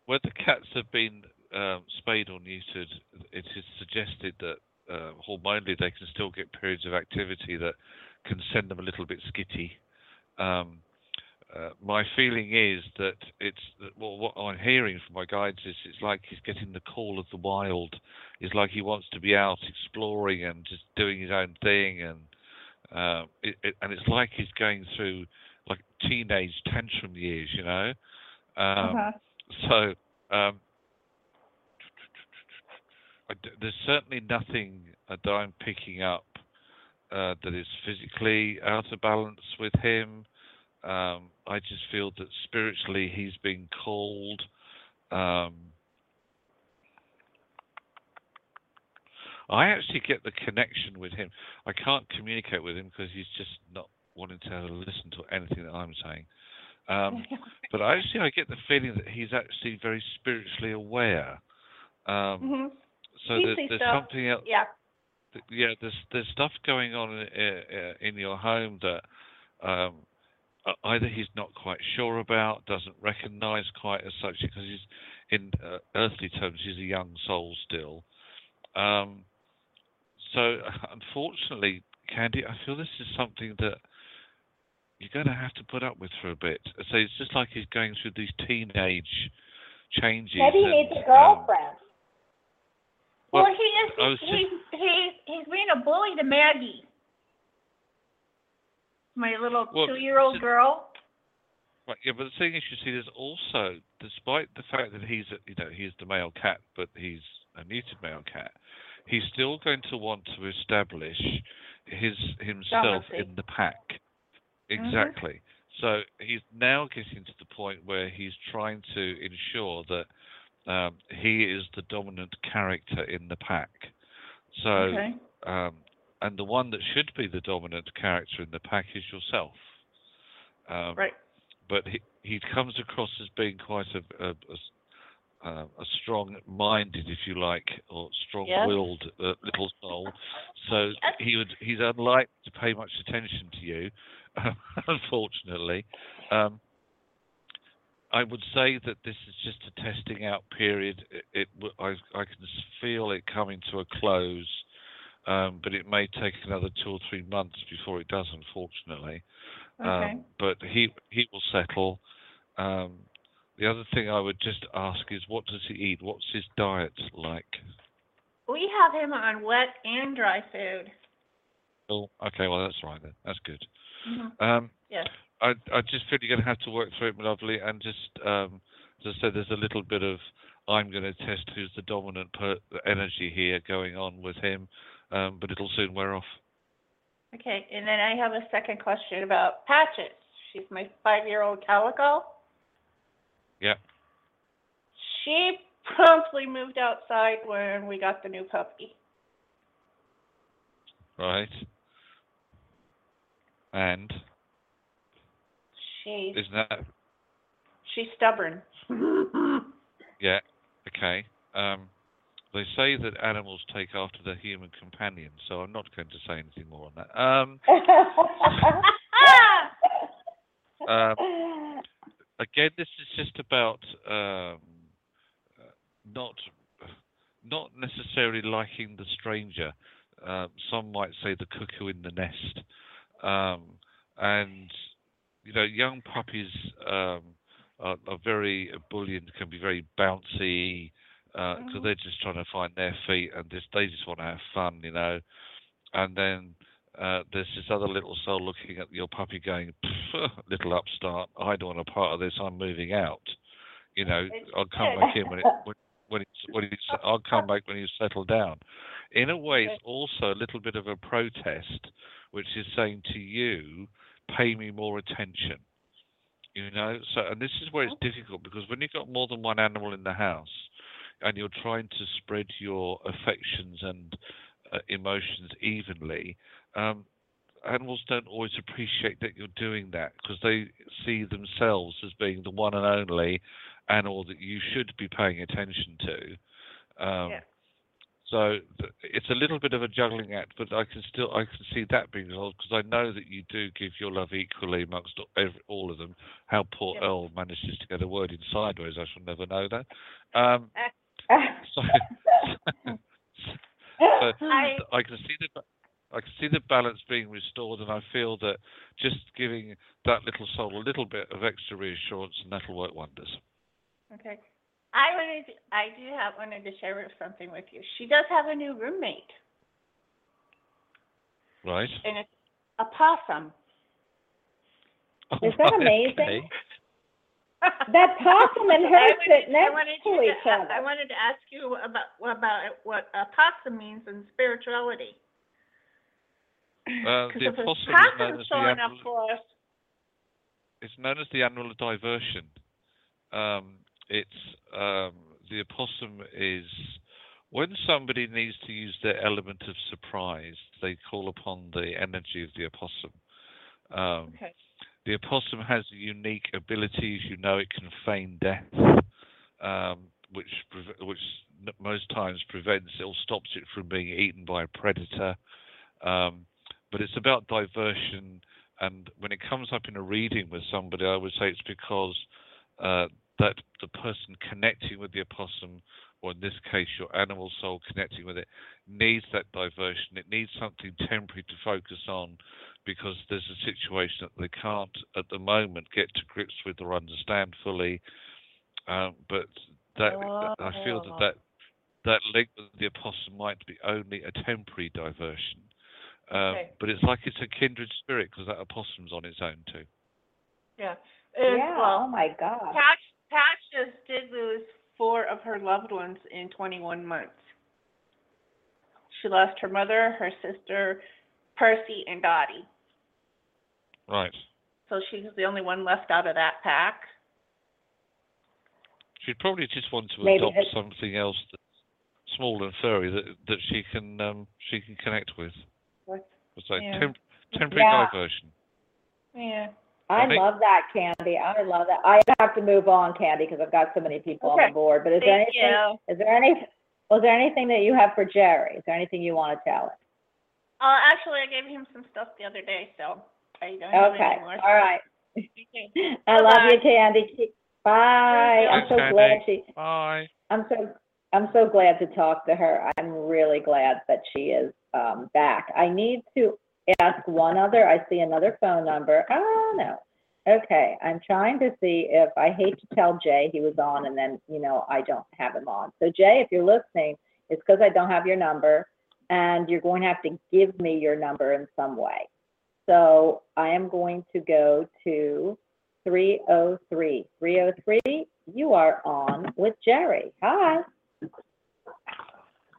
[SPEAKER 3] where the cats have been um, spayed or neutered, it is suggested that uh, hormonally they can still get periods of activity that can send them a little bit skitty. Um, uh, my feeling is that it's well, what I'm hearing from my guides is it's like he's getting the call of the wild. It's like he wants to be out exploring and just doing his own thing, and uh, it, it, and it's like he's going through like teenage tantrum years, you know. Um,
[SPEAKER 6] Uh-huh.
[SPEAKER 3] so um, there's certainly nothing uh, that I'm picking up uh, that is physically out of balance with him. Um, I just feel that spiritually he's been called. Um, I actually get the connection with him. I can't communicate with him because he's just not wanting to listen to anything that I'm saying. Um, but I actually, I get the feeling that he's actually very spiritually aware. Um,
[SPEAKER 6] Mhm.
[SPEAKER 3] so
[SPEAKER 6] He
[SPEAKER 3] there's, something else.
[SPEAKER 6] Yeah.
[SPEAKER 3] th- Yeah, there's there's stuff going on in, in your home that um, either he's not quite sure about, doesn't recognise quite as such, because he's in uh, earthly terms he's a young soul still. Um, so unfortunately, Candy, I feel this is something that you're going to have to put up with for a bit. So it's just like he's going through these teenage changes.
[SPEAKER 2] Maybe he needs a
[SPEAKER 3] um,
[SPEAKER 2] girlfriend.
[SPEAKER 6] Well,
[SPEAKER 3] Well,
[SPEAKER 6] he is.
[SPEAKER 3] I was
[SPEAKER 6] He's, he's he's being a bully to Maggie, my little
[SPEAKER 3] Well,
[SPEAKER 6] two-year-old girl.
[SPEAKER 3] Right, yeah, but the thing is, you see, there's also, despite the fact that he's, a, you know, he's the male cat, but he's a neutered male cat, he's still going to want to establish his himself
[SPEAKER 6] Dominancy.
[SPEAKER 3] in the pack. Exactly. So he's now getting to the point where he's trying to ensure that um, he is the dominant character in the pack. So,
[SPEAKER 6] okay.
[SPEAKER 3] um, and the one that should be the dominant character in the pack is yourself. Um,
[SPEAKER 6] Right.
[SPEAKER 3] but he he comes across as being quite a a, a uh, a strong-minded, if you like, or strong-willed uh, little soul. So
[SPEAKER 6] Yes.
[SPEAKER 3] he would he's unlikely to pay much attention to you, unfortunately. Um, I would say that this is just a testing out period. It, it w- I I can feel it coming to a close, um, but it may take another two or three months before it does, unfortunately.
[SPEAKER 6] Okay.
[SPEAKER 3] Um, but he he will settle. Um, the other thing I would just ask is, what does he eat? What's his diet like?
[SPEAKER 6] we have him on wet and dry food.
[SPEAKER 3] Oh, okay, well that's right then. That's good.
[SPEAKER 6] Mhm.
[SPEAKER 3] Um,
[SPEAKER 6] Yes.
[SPEAKER 3] I I just feel you're going to have to work through it, lovely, and just um, as I said, there's a little bit of I'm going to test who's the dominant per- energy here going on with him, um, but it'll soon wear off.
[SPEAKER 6] Okay, and then I have a second question about Patches. She's my five-year-old calico.
[SPEAKER 3] Yeah.
[SPEAKER 6] She promptly moved outside when we got the new puppy.
[SPEAKER 3] Right. And
[SPEAKER 6] She's
[SPEAKER 3] isn't that
[SPEAKER 6] she's stubborn.
[SPEAKER 3] Yeah. Okay. Um, they say that animals take after their human companions, so I'm not going to say anything more on that. Um, um, again, this is just about um, not not necessarily liking the stranger. Uh, some might say the cuckoo in the nest, um, and you know, young puppies um, are, are very ebullient, can be very bouncy because
[SPEAKER 6] Mhm.
[SPEAKER 3] they're just trying to find their feet and just they just want to have fun, you know. And then uh, there's this other little soul looking at your puppy going, little upstart, I don't want a part of this. I'm moving out. You know, I'll come back in when it when, when it's when it's I'll come back when you settle down. In a way, it's also a little bit of a protest, which is saying to you, pay me more attention. You know, so and this is where it's difficult because when you've got more than one animal in the house, and you're trying to spread your affections and uh, emotions evenly, um, animals don't always appreciate that you're doing that because they see themselves as being the one and only animal that you should be paying attention to. Um,
[SPEAKER 6] Yeah.
[SPEAKER 3] So it's a little bit of a juggling act, but I can still I can see that being resolved because I know that you do give your love equally amongst all- every, all of them. How poor
[SPEAKER 6] Yep.
[SPEAKER 3] Earl manages to get a word in sideways, I shall never know that. Um, so, but
[SPEAKER 6] I-
[SPEAKER 3] I can see the I can see the balance being restored, and I feel that just giving that little soul a little bit of extra reassurance, and that'll work wonders.
[SPEAKER 6] Okay. I wanted, to, I do have wanted to share something with you. She does have a new roommate,
[SPEAKER 3] Right?
[SPEAKER 6] and it's a possum.
[SPEAKER 2] Is that
[SPEAKER 3] Right,
[SPEAKER 2] amazing?
[SPEAKER 3] okay.
[SPEAKER 2] That possum and her
[SPEAKER 6] I wanted-
[SPEAKER 2] sit next
[SPEAKER 6] wanted
[SPEAKER 2] to each
[SPEAKER 6] to,
[SPEAKER 2] other.
[SPEAKER 6] I wanted to ask you about about what a possum means in spirituality. 'Cause
[SPEAKER 3] the
[SPEAKER 6] if a
[SPEAKER 3] opossum is known as the
[SPEAKER 6] showing up
[SPEAKER 3] animal-
[SPEAKER 6] for us,
[SPEAKER 3] it's known as the annual diversion. Um, it's um, the opossum is when somebody needs to use their element of surprise, they call upon the energy of the opossum. Um,
[SPEAKER 6] Okay.
[SPEAKER 3] The opossum has unique abilities. You know, it can feign death, um, which which most times prevents it or stops it from being eaten by a predator. Um, but it's about diversion, and when it comes up in a reading with somebody, I would say it's because uh, that the person connecting with the opossum, or in this case, your animal soul connecting with it, needs that diversion. It needs something temporary to focus on because there's a situation that they can't at the moment get to grips with or understand fully. Um, but that I feel that,
[SPEAKER 6] Oh.
[SPEAKER 3] that that link with the opossum might be only a temporary diversion. Um,
[SPEAKER 6] Okay.
[SPEAKER 3] But it's like it's a kindred spirit because that opossum's on its own too.
[SPEAKER 6] Yeah. And,
[SPEAKER 2] Yeah,
[SPEAKER 6] well,
[SPEAKER 2] oh my God.
[SPEAKER 6] Patch, Patch just did lose four of her loved ones in 21 months. She lost her mother, her sister, Percy, and Dottie.
[SPEAKER 3] Right.
[SPEAKER 6] So she's the only one left out of that pack.
[SPEAKER 3] She'd probably just want to
[SPEAKER 2] Maybe
[SPEAKER 3] adopt
[SPEAKER 2] it-
[SPEAKER 3] something else that's small and furry that that she can um, she can connect with.
[SPEAKER 6] What?
[SPEAKER 3] So
[SPEAKER 6] Yeah.
[SPEAKER 3] temp- temporary
[SPEAKER 2] Yeah.
[SPEAKER 3] diversion.
[SPEAKER 6] Yeah.
[SPEAKER 2] I
[SPEAKER 3] Bonnie?
[SPEAKER 2] love that, Candy. I love that. I have to move on, Candy, because I've got so many people on
[SPEAKER 6] Okay.
[SPEAKER 2] the board. But is there
[SPEAKER 6] Thank
[SPEAKER 2] anything?
[SPEAKER 6] you.
[SPEAKER 2] Is there any? Was there anything that you have for Jerry? Is there anything you want to tell him?
[SPEAKER 6] Uh, actually, I gave him some stuff the other day, so I don't have
[SPEAKER 2] Okay.
[SPEAKER 6] any more.
[SPEAKER 2] All right.
[SPEAKER 6] Okay.
[SPEAKER 2] I love
[SPEAKER 6] Bye-bye.
[SPEAKER 2] you, Candy. Bye. I'm
[SPEAKER 3] Thanks,
[SPEAKER 2] so
[SPEAKER 3] Candy.
[SPEAKER 2] glad she.
[SPEAKER 3] Bye.
[SPEAKER 2] I'm so I'm so glad to talk to her. I'm really glad that she is um, back. I need to ask one other. I see another phone number. Oh no. Okay, I'm trying to see if I hate to tell Jay he was on, and then you know I don't have him on. So Jay, if you're listening, it's because I don't have your number, and you're going to have to give me your number in some way. So I am going to go to 303. 303, you are on with Jerry. Hi.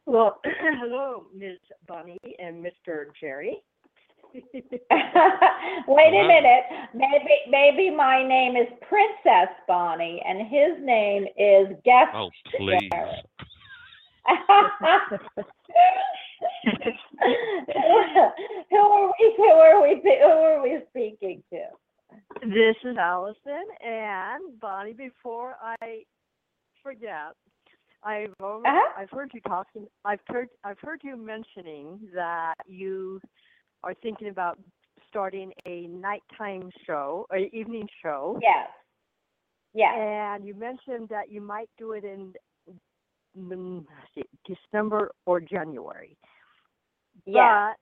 [SPEAKER 7] Well, hello, Ms. Bonnie and Mr. Jerry.
[SPEAKER 2] Wait a minute. Maybe maybe my name is Princess Bonnie and his name is Guest.
[SPEAKER 3] Oh please.
[SPEAKER 2] Who are we? Who are we? Who are we speaking to?
[SPEAKER 7] This is Allison and Bonnie. Before I forget, I've already,
[SPEAKER 2] Uh-huh.
[SPEAKER 7] I've heard you talking. I've heard I've heard you mentioning that you are thinking about starting a nighttime show, or evening show.
[SPEAKER 2] Yes. Yes.
[SPEAKER 7] And you mentioned that you might do it in mm, see, December or January.
[SPEAKER 2] Yeah.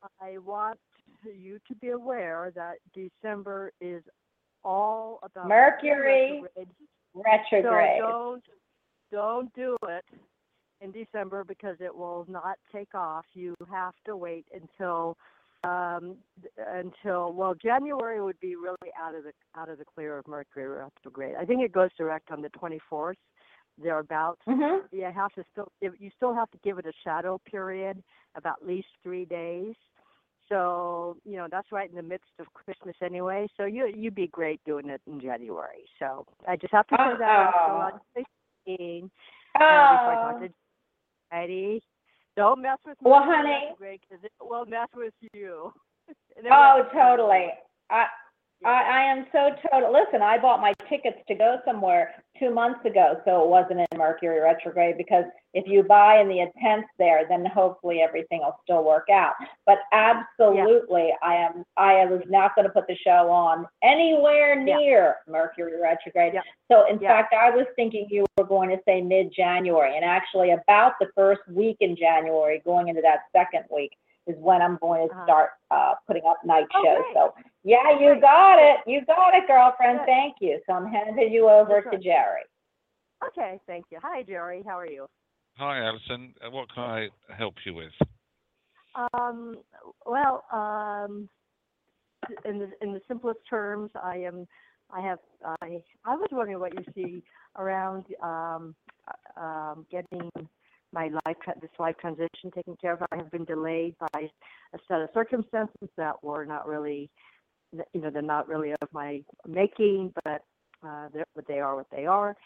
[SPEAKER 7] But I want you to be aware that December is all about
[SPEAKER 2] Mercury
[SPEAKER 7] retrograde.
[SPEAKER 2] Retrograde.
[SPEAKER 7] So don't don't do it in December because it will not take off. You have to wait until um until well January would be really out of the out of the clear of Mercury retrograde. I think it goes direct on the 24th thereabouts.
[SPEAKER 2] hmm
[SPEAKER 7] You have to still you still have to give it a shadow period of at least 3 days. So, you know, that's right in the midst of Christmas anyway. So you you'd be great doing it in January. So I just have to say that
[SPEAKER 2] Uh-oh.
[SPEAKER 7] so on 16 uh, before I talk
[SPEAKER 2] Oh.
[SPEAKER 7] to. Don't mess with
[SPEAKER 2] me.
[SPEAKER 7] Well,
[SPEAKER 2] honey-
[SPEAKER 7] because it will mess with you.
[SPEAKER 2] Oh, totally. I. I, I am so total. Listen, I bought my tickets to go somewhere two months ago, so it wasn't in Mercury retrograde. Because if you buy in the tenth there, then hopefully everything will still work out. But absolutely, I am. I was not going to put the show on anywhere
[SPEAKER 7] Yeah.
[SPEAKER 2] near Mercury retrograde.
[SPEAKER 7] Yeah.
[SPEAKER 2] So in
[SPEAKER 7] Yeah.
[SPEAKER 2] fact, I was thinking you were going to say mid-January, and actually about the first week in January, going into that second week, is when I'm going to
[SPEAKER 7] Uh-huh.
[SPEAKER 2] start uh, putting up night
[SPEAKER 7] Oh,
[SPEAKER 2] shows.
[SPEAKER 7] great.
[SPEAKER 2] So yeah, you got it. You got it, girlfriend.
[SPEAKER 7] Good.
[SPEAKER 2] Thank you. So I'm handing you over
[SPEAKER 7] That's
[SPEAKER 2] to
[SPEAKER 7] right.
[SPEAKER 2] Jerry.
[SPEAKER 7] Okay, thank you. Hi Jerry, how are you?
[SPEAKER 3] Hi, Alison. Uh, What can I help you with?
[SPEAKER 7] Um, well, um, in the in the simplest terms, I am. I have. I I was wondering what you see around um, uh, um, getting my life this life transition taken care of. I have been delayed by a set of circumstances that were not really, you know, they're not really of my making, but uh, but they are what they are.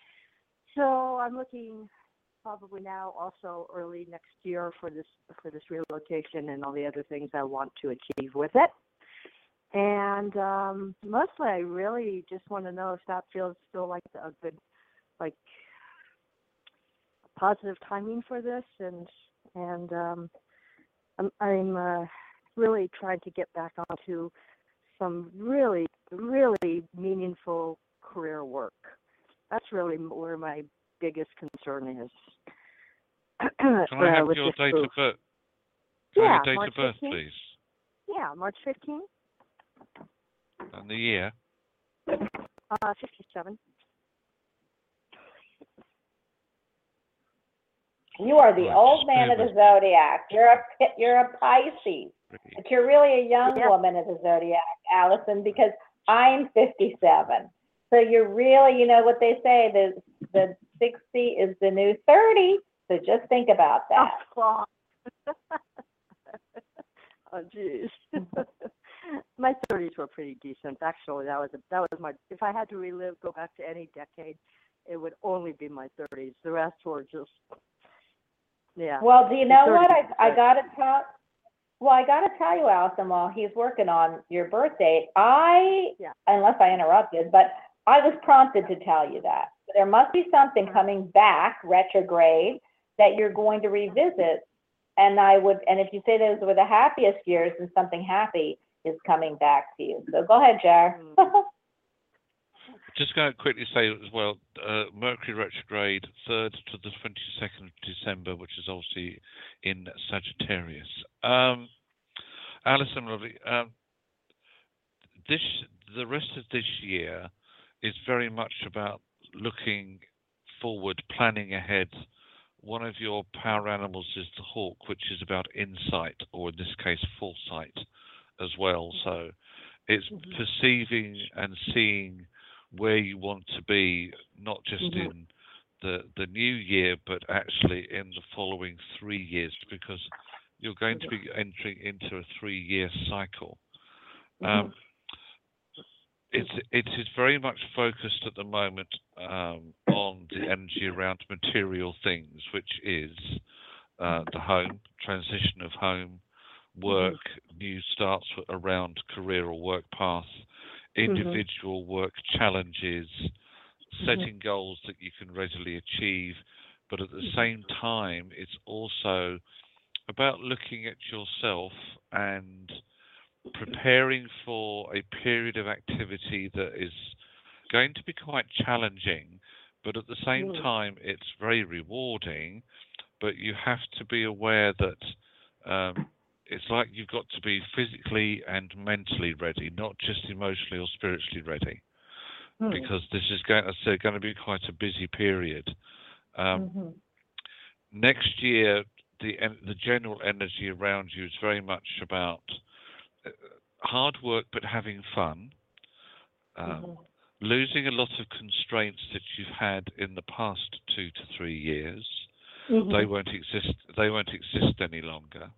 [SPEAKER 7] So I'm looking probably now also early next year for this for this relocation and all the other things I want to achieve with it. And um mostly I really just want to know if that feels still like a good like positive timing for this and and um I'm I'm uh really trying to get back onto some really really meaningful career work. That's really where my biggest concern is.
[SPEAKER 3] Can I have
[SPEAKER 7] Uh,
[SPEAKER 3] your date of birth? Can I
[SPEAKER 7] Yeah,
[SPEAKER 3] date
[SPEAKER 7] March
[SPEAKER 3] of birth,
[SPEAKER 7] 15th.
[SPEAKER 3] please?
[SPEAKER 7] Yeah, March 15th,
[SPEAKER 3] And the year?
[SPEAKER 7] uh, 57.
[SPEAKER 2] You are the
[SPEAKER 3] Right,
[SPEAKER 2] old man
[SPEAKER 3] bear
[SPEAKER 2] of the zodiac. You're a Pi- you're a Pisces, but you're really a young
[SPEAKER 7] Yeah.
[SPEAKER 2] woman of the zodiac, Allison, because I'm 57. So you're really, you know what they say, the the 60 is the new 30. So just think about oh, that.
[SPEAKER 7] Oh, oh jeez. my 30s were pretty decent. Actually, that was a, that was my. If I had to relive, go back to any decade, it would only be my 30s. The rest were just, yeah.
[SPEAKER 2] Well, do you know what? I, I gotta tell, well, I gotta tell you, Allison, while he's working on your birth date, I,
[SPEAKER 7] Yeah.
[SPEAKER 2] unless I interrupted, but I was prompted to tell you that. There must be something coming back retrograde that you're going to revisit. And I would, and if you say those were the happiest years, then something happy is coming back to you. So go ahead, Jar.
[SPEAKER 3] Just going to quickly say as well, uh, Mercury retrograde, 3rd to the 22nd of December, which is obviously in Sagittarius. Um, Alison, lovely, um, this, the rest of this year is very much about looking forward, planning ahead. One of your power animals is the hawk, which is about insight, or in this case, foresight as well. So it's perceiving and seeing where you want to be, not just
[SPEAKER 7] Mhm.
[SPEAKER 3] in the the new year, but actually in the following three years, because you're going to be entering into a three-year cycle. Um, it's it is very much focused at the moment um, on the energy around material things, which is uh, the home transition of home, work, new starts around career or work path, Mm-hmm. individual work challenges, mm-hmm. setting goals that you can readily achieve, but at the mm-hmm. same time, it's also about looking at yourself and preparing for a period of activity that is going to be quite challenging, but at the same time, it's very rewarding. But you have to be aware that um, it's like you've got to be physically and mentally ready, not just emotionally or spiritually ready,
[SPEAKER 7] Hmm.
[SPEAKER 3] because this is going, as I said, going to be quite a busy period. Um,
[SPEAKER 7] Mhm.
[SPEAKER 3] next year, the the general energy around you is very much about uh, hard work but having fun. Um,
[SPEAKER 7] Mhm.
[SPEAKER 3] Losing a lot of constraints that you've had in the past two to three years,
[SPEAKER 7] Mhm.
[SPEAKER 3] they won't exist. They won't exist any longer.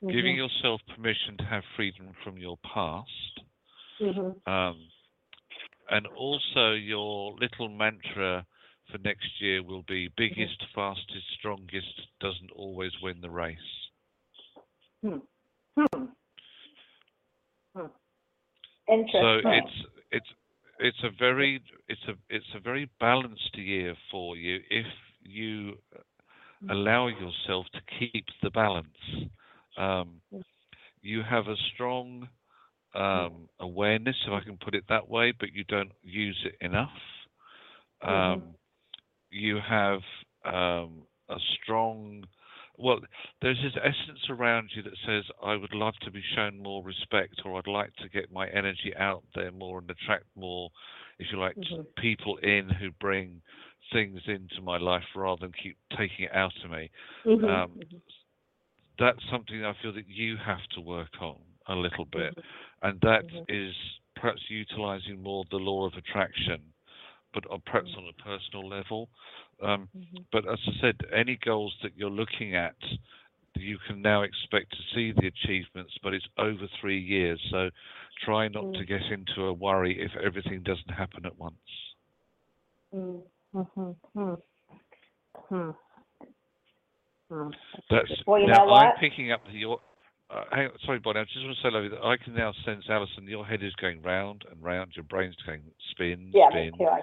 [SPEAKER 3] Giving
[SPEAKER 7] Mhm.
[SPEAKER 3] yourself permission to have freedom from your past,
[SPEAKER 7] Mhm.
[SPEAKER 3] um, and also your little mantra for next year will be biggest, fastest, strongest doesn't always win the race.
[SPEAKER 7] Hmm. Hmm.
[SPEAKER 3] So it's it's it's a very it's a it's a very balanced year for you if you allow yourself to keep the balance. Um, you have a strong um, awareness, if I can put it that way, but you don't use it enough. Um, You have um, a strong well, there's this essence around you that says, I would love to be shown more respect, or I'd like to get my energy out there more and attract more, if you like,
[SPEAKER 7] Mhm.
[SPEAKER 3] people in who bring things into my life rather than keep taking it out of me.
[SPEAKER 7] Mhm.
[SPEAKER 3] Um, That's something I feel that you have to work on a little bit, and that is
[SPEAKER 7] Mhm.
[SPEAKER 3] perhaps utilizing more the law of attraction, but on, perhaps on a personal level. Um,
[SPEAKER 7] Mhm.
[SPEAKER 3] but as I said, any goals that you're looking at, you can now expect to see the achievements, but it's over three years. So try not to
[SPEAKER 7] Mm.
[SPEAKER 3] get into a worry if everything doesn't happen at once.
[SPEAKER 7] Mm.
[SPEAKER 3] That's
[SPEAKER 2] Well, you
[SPEAKER 3] now
[SPEAKER 2] know what?
[SPEAKER 3] I'm picking up the your. Uh, hang on, sorry, Bonnie. I just want to say, Lovey, that I can now sense, Alison, your head is going round and round. Your brain's going spin,
[SPEAKER 2] Yeah,
[SPEAKER 3] spin.
[SPEAKER 2] too. I,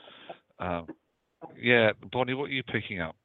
[SPEAKER 3] Um, yeah, Bonnie, what are you picking up?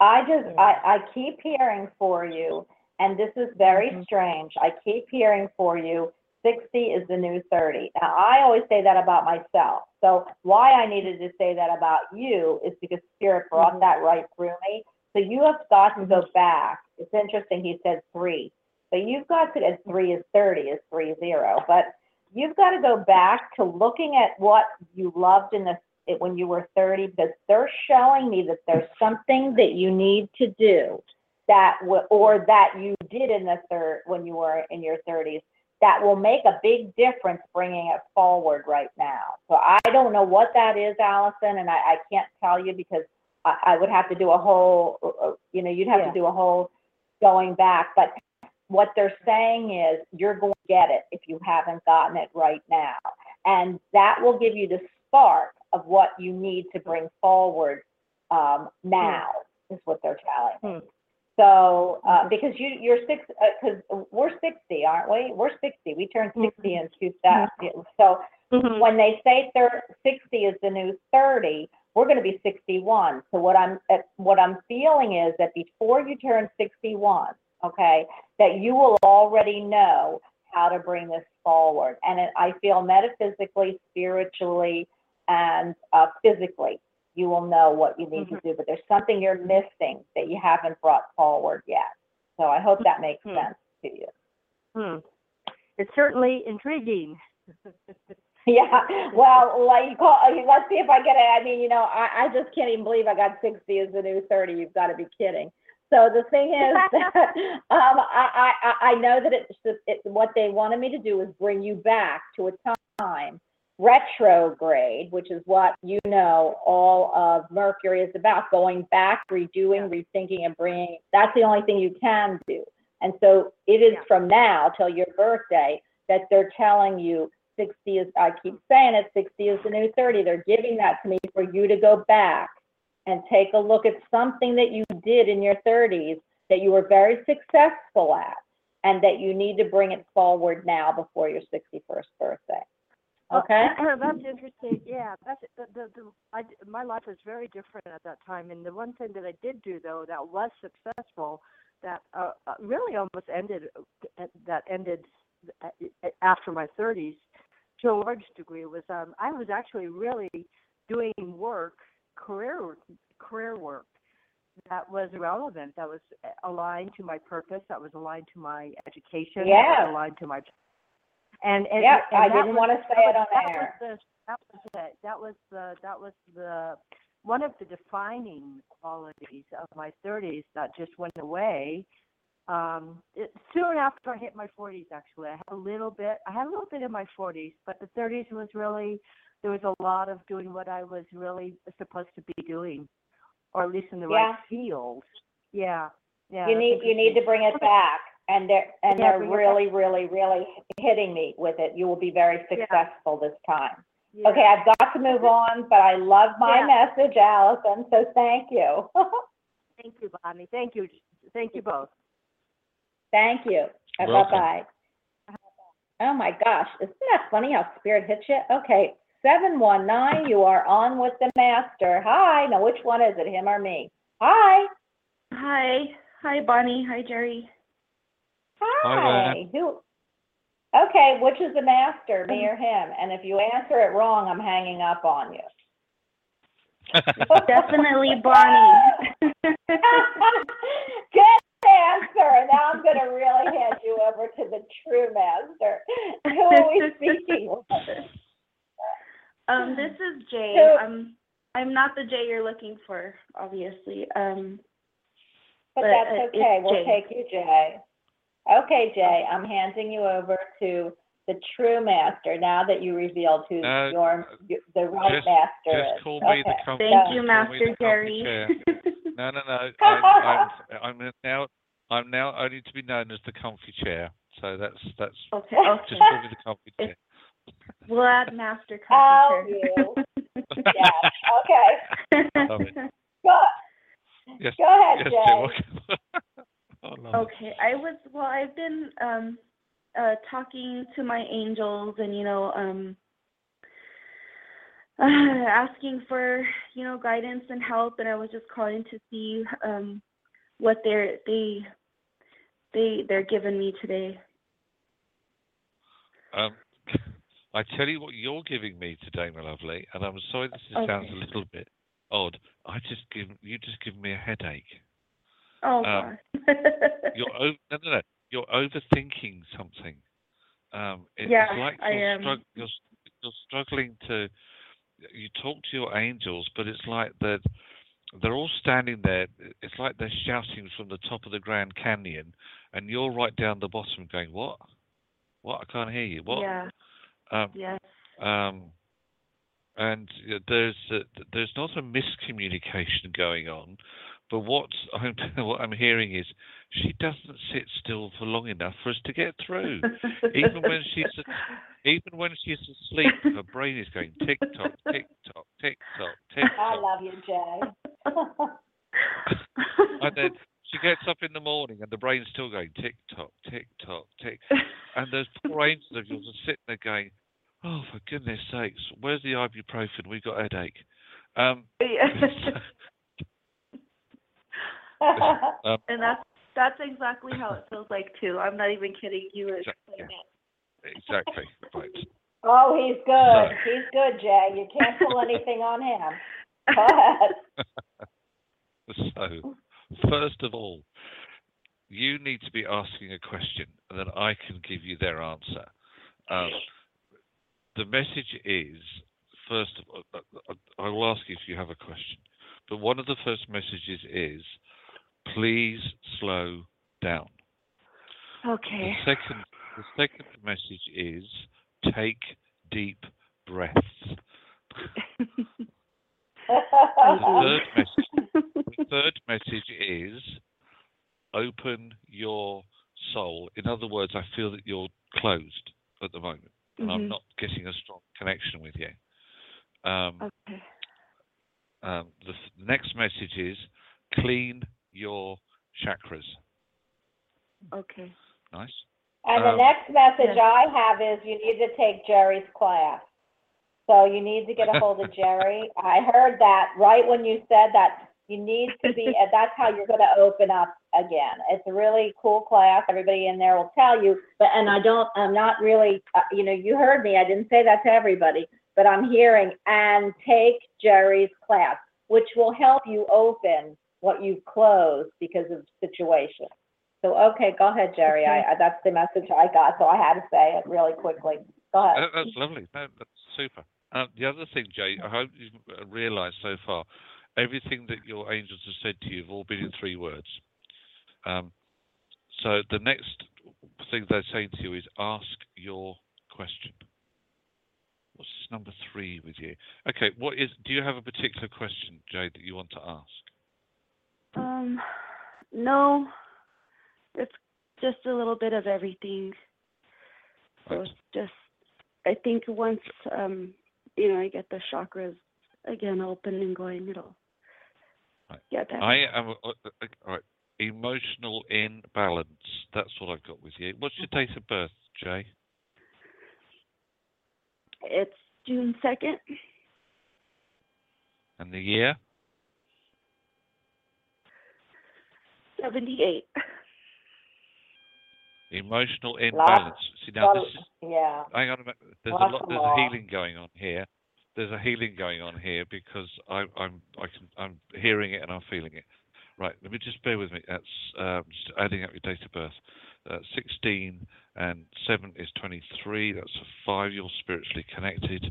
[SPEAKER 2] I just, I, I keep hearing for you, and this is very
[SPEAKER 7] Mhm.
[SPEAKER 2] strange. I keep hearing for you, 60 is the new 30. Now, I always say that about myself. So why I needed to say that about you is because Spirit brought
[SPEAKER 7] Mhm.
[SPEAKER 2] that right through me. So you have got to go back. It's interesting, he said three. So you've got to, and three is 30, is three zero. But you've got to go back to looking at what you loved in the when you were 30 because they're showing me that there's something that you need to do that w- or that you did in the third when you were in your 30s that will make a big difference bringing it forward right now. So I don't know what that is, Allison, and I, I can't tell you because I, I would have to do a whole, uh, uh, you know, you'd have
[SPEAKER 7] Yeah.
[SPEAKER 2] to do a whole going back. But what they're saying is you're going to get it if you haven't gotten it right now. And that will give you the spark of what you need to bring forward um, now, is what they're telling me.
[SPEAKER 7] Hmm.
[SPEAKER 2] So, uh, because you, you're six, because we're 60, aren't we? We're 60. We turned 60 in 2000. So
[SPEAKER 7] Mhm.
[SPEAKER 2] when they say thir 60 is the new 30, we're going to be 61. So what I'm uh, what I'm feeling is that before you turn 61, okay, that you will already know how to bring this forward. And it, I feel metaphysically, spiritually, and uh, physically, you will know what you need to do. But there's something you're missing that you haven't brought forward yet. So I hope that makes
[SPEAKER 7] Mhm.
[SPEAKER 2] sense to you.
[SPEAKER 7] Hmm. It's certainly intriguing.
[SPEAKER 2] Yeah, well, like, call, let's see if I get it. I mean, you know, I, I just can't even believe I got 60 as the new 30. You've got to be kidding. So the thing is, that, um, I, I, I know that it's just, it, what they wanted me to do is bring you back to a time retrograde, which is what you know all of Mercury is about, going back, redoing, rethinking, and bringing. That's the only thing you can do. And so it is
[SPEAKER 7] Yeah.
[SPEAKER 2] from now till your birthday that they're telling you 60 is, I keep saying it, 60 is the new 30. They're giving that to me for you to go back and take a look at something that you did in your 30s that you were very successful at and that you need to bring it forward now before your 61st birthday. Okay?
[SPEAKER 7] Oh, that's interesting. Yeah, that's the, the, the I, my life was very different at that time. And the one thing that I did do though that was successful, that uh, uh, really almost ended, uh, that ended uh, after my 30s, to a large degree, was um, I was actually really doing work, career career work that was relevant, that was aligned to my purpose, that was aligned to my education, that
[SPEAKER 2] Yeah.
[SPEAKER 7] was aligned to my and and,
[SPEAKER 2] Yep,
[SPEAKER 7] and
[SPEAKER 2] I didn't
[SPEAKER 7] was-
[SPEAKER 2] want to say it on
[SPEAKER 7] that
[SPEAKER 2] air.
[SPEAKER 7] Was the, that was it. That was the that was the one of the defining qualities of my 30s that just went away. Um, it, soon after I hit my 40s, actually, I had a little bit. I had a little bit in my 40s, but the 30s was really there was a lot of doing what I was really supposed to be doing, or at least in the right field. Yeah, yeah.
[SPEAKER 2] you need you need to bring it back, and they're and
[SPEAKER 7] Yeah,
[SPEAKER 2] they're
[SPEAKER 7] bring it back.
[SPEAKER 2] really, really, really hitting me with it. You will be very
[SPEAKER 7] Yeah.
[SPEAKER 2] successful this time.
[SPEAKER 7] Yeah.
[SPEAKER 2] Okay, I've got to move on, but I love my
[SPEAKER 7] Yeah.
[SPEAKER 2] message, Allison. So thank you.
[SPEAKER 7] Thank you, Bonnie. Thank you. Thank you both.
[SPEAKER 2] Thank you. Bye
[SPEAKER 3] Welcome.
[SPEAKER 2] bye. Oh my gosh, isn't that funny how spirit hits you? Okay, seven one nine. You are on with the master. Hi. Now, which one is it, him or me? Hi.
[SPEAKER 8] Hi. Hi, Bonnie. Hi, Jerry.
[SPEAKER 2] Hi.
[SPEAKER 3] there.
[SPEAKER 2] Who? Okay, which is the master, me or him? And if you answer it wrong, I'm hanging up on you.
[SPEAKER 8] Definitely Bonnie.
[SPEAKER 2] Good answer. Now I'm going to really hand you over to the true master. Who are we speaking with?
[SPEAKER 8] um, this is Jay.
[SPEAKER 2] Who-
[SPEAKER 8] I'm I'm not the Jay you're looking for, obviously. Um,
[SPEAKER 2] But
[SPEAKER 8] But,
[SPEAKER 2] that's
[SPEAKER 8] uh,
[SPEAKER 2] okay.
[SPEAKER 8] it's
[SPEAKER 2] We'll
[SPEAKER 8] Jay.
[SPEAKER 2] take you, Jay. Okay, Jay, I'm handing you over to the true master now that you revealed who
[SPEAKER 3] No,
[SPEAKER 2] your, the right
[SPEAKER 3] just-
[SPEAKER 2] master
[SPEAKER 3] Just
[SPEAKER 2] is.
[SPEAKER 3] call me the company.
[SPEAKER 8] thank you, Master
[SPEAKER 3] the
[SPEAKER 8] Jerry.
[SPEAKER 3] No, no, no. I'm, I'm, I'm now, I'm now only to be known as the comfy chair. So that's that's
[SPEAKER 8] okay.
[SPEAKER 3] just
[SPEAKER 8] Okay.
[SPEAKER 3] call me the comfy chair.
[SPEAKER 8] We'll add Master
[SPEAKER 2] Oh,
[SPEAKER 8] chair.
[SPEAKER 2] you. Yes, okay.
[SPEAKER 3] Love it.
[SPEAKER 2] Go,
[SPEAKER 3] Yes.
[SPEAKER 2] go ahead,
[SPEAKER 3] yes,
[SPEAKER 2] Jay.
[SPEAKER 3] Jay, welcome. It.
[SPEAKER 8] Okay, I was well. I've been um, uh, talking to my angels, and you know, um, uh, asking for you know guidance and help, and I was just calling to see um, what they're they they they're giving me today.
[SPEAKER 3] Um, I tell you what you're giving me today, my lovely, and I'm sorry this is- sounds a little bit odd. I just give you just give me a headache.
[SPEAKER 8] Oh
[SPEAKER 3] Um,
[SPEAKER 8] God.
[SPEAKER 3] You're over, no, no, no. You're overthinking something. Um, it,
[SPEAKER 8] Yeah,
[SPEAKER 3] it's like
[SPEAKER 8] I
[SPEAKER 3] you're,
[SPEAKER 8] am.
[SPEAKER 3] strugg- you're you're struggling to. You talk to your angels, but it's like that. They're all standing there. It's like they're shouting from the top of the Grand Canyon, and you're right down the bottom, going, "What? What? I can't hear you. What?"
[SPEAKER 8] Yeah.
[SPEAKER 3] Um,
[SPEAKER 8] Yes.
[SPEAKER 3] um, and uh, there's uh, there's not a miscommunication going on, but what I'm what I'm hearing is she doesn't sit still for long enough for us to get through. even when she's even when she's asleep, her brain is going tick tock, tick tock, tick tock, tick
[SPEAKER 2] I love you, Jay.
[SPEAKER 3] and then she gets up in the morning and the brain's still going tick tock, tick tock, tick. And those poor angels of yours are sitting there going, "Oh, for goodness sakes, where's the ibuprofen? We've got a headache." Um, um,
[SPEAKER 8] and that's that's exactly how it feels like too. I'm not even kidding. You were
[SPEAKER 3] Exactly.
[SPEAKER 8] explaining it.
[SPEAKER 3] exactly right.
[SPEAKER 2] Oh, he's good. He's good, Jay. You can't pull anything on him.
[SPEAKER 3] So, first of all, you need to be asking a question, and then I can give you their answer. Um, the message is first of all, uh, uh, I will ask you if you have a question, but one of the first messages is please slow down.
[SPEAKER 8] Okay.
[SPEAKER 3] The second, the second message is take deep breaths. The third message, the third message is open your soul. In other words, I feel that you're closed at the moment, and I'm
[SPEAKER 8] Mhm.
[SPEAKER 3] not getting a strong connection with you. Um,
[SPEAKER 8] Okay.
[SPEAKER 3] um, the th- next message is clean your chakras.
[SPEAKER 8] Okay.
[SPEAKER 3] Nice.
[SPEAKER 2] And the
[SPEAKER 3] Um,
[SPEAKER 2] next message
[SPEAKER 8] yes.
[SPEAKER 2] I have is you need to take Jerry's class. So you need to get a hold of Jerry. I heard that right when you said that you need to be, and that's how you're going to open up again. It's a really cool class. Everybody in there will tell you, but, and I don't, I'm not really, uh, you know, you heard me. I didn't say that to everybody, but I'm hearing and take Jerry's class, which will help you open what you've closed because of situation. So, okay, go ahead, Jerry. I, I, that's the message I got, so I had to say it really quickly. Go ahead.
[SPEAKER 3] That- That's lovely. No, that's super. Uh, the other thing, Jay, I hope you've realised so far, everything that your angels have said to you have all been in three words. Um, so the next thing they're saying to you is ask your question. What's number three with you? Okay, what is? Do you have a particular question, Jay, that you want to ask?
[SPEAKER 8] Um, no, it's just a little bit of everything. So
[SPEAKER 3] Right.
[SPEAKER 8] just, I think once, um, you know, I get the chakras again open and going, it'll
[SPEAKER 3] Right.
[SPEAKER 8] get better.
[SPEAKER 3] I am uh, uh, uh, all right. Emotional imbalance. That's what I've got with you. What's your date of birth, Jay?
[SPEAKER 8] It's June second,
[SPEAKER 3] And the year?
[SPEAKER 8] seventy-eight.
[SPEAKER 3] Emotional
[SPEAKER 2] Lots-
[SPEAKER 3] imbalance. See now,
[SPEAKER 2] Well,
[SPEAKER 3] this is
[SPEAKER 2] yeah.
[SPEAKER 3] hang on a minute. There's a lot. There's a healing going on here. There's a healing going on here because I, I'm I can I'm hearing it and I'm feeling it. Right. Let me just bear with me. That's um, just adding up your date of birth. Uh, 16 and 7 is 23. That's a 5. You're spiritually connected.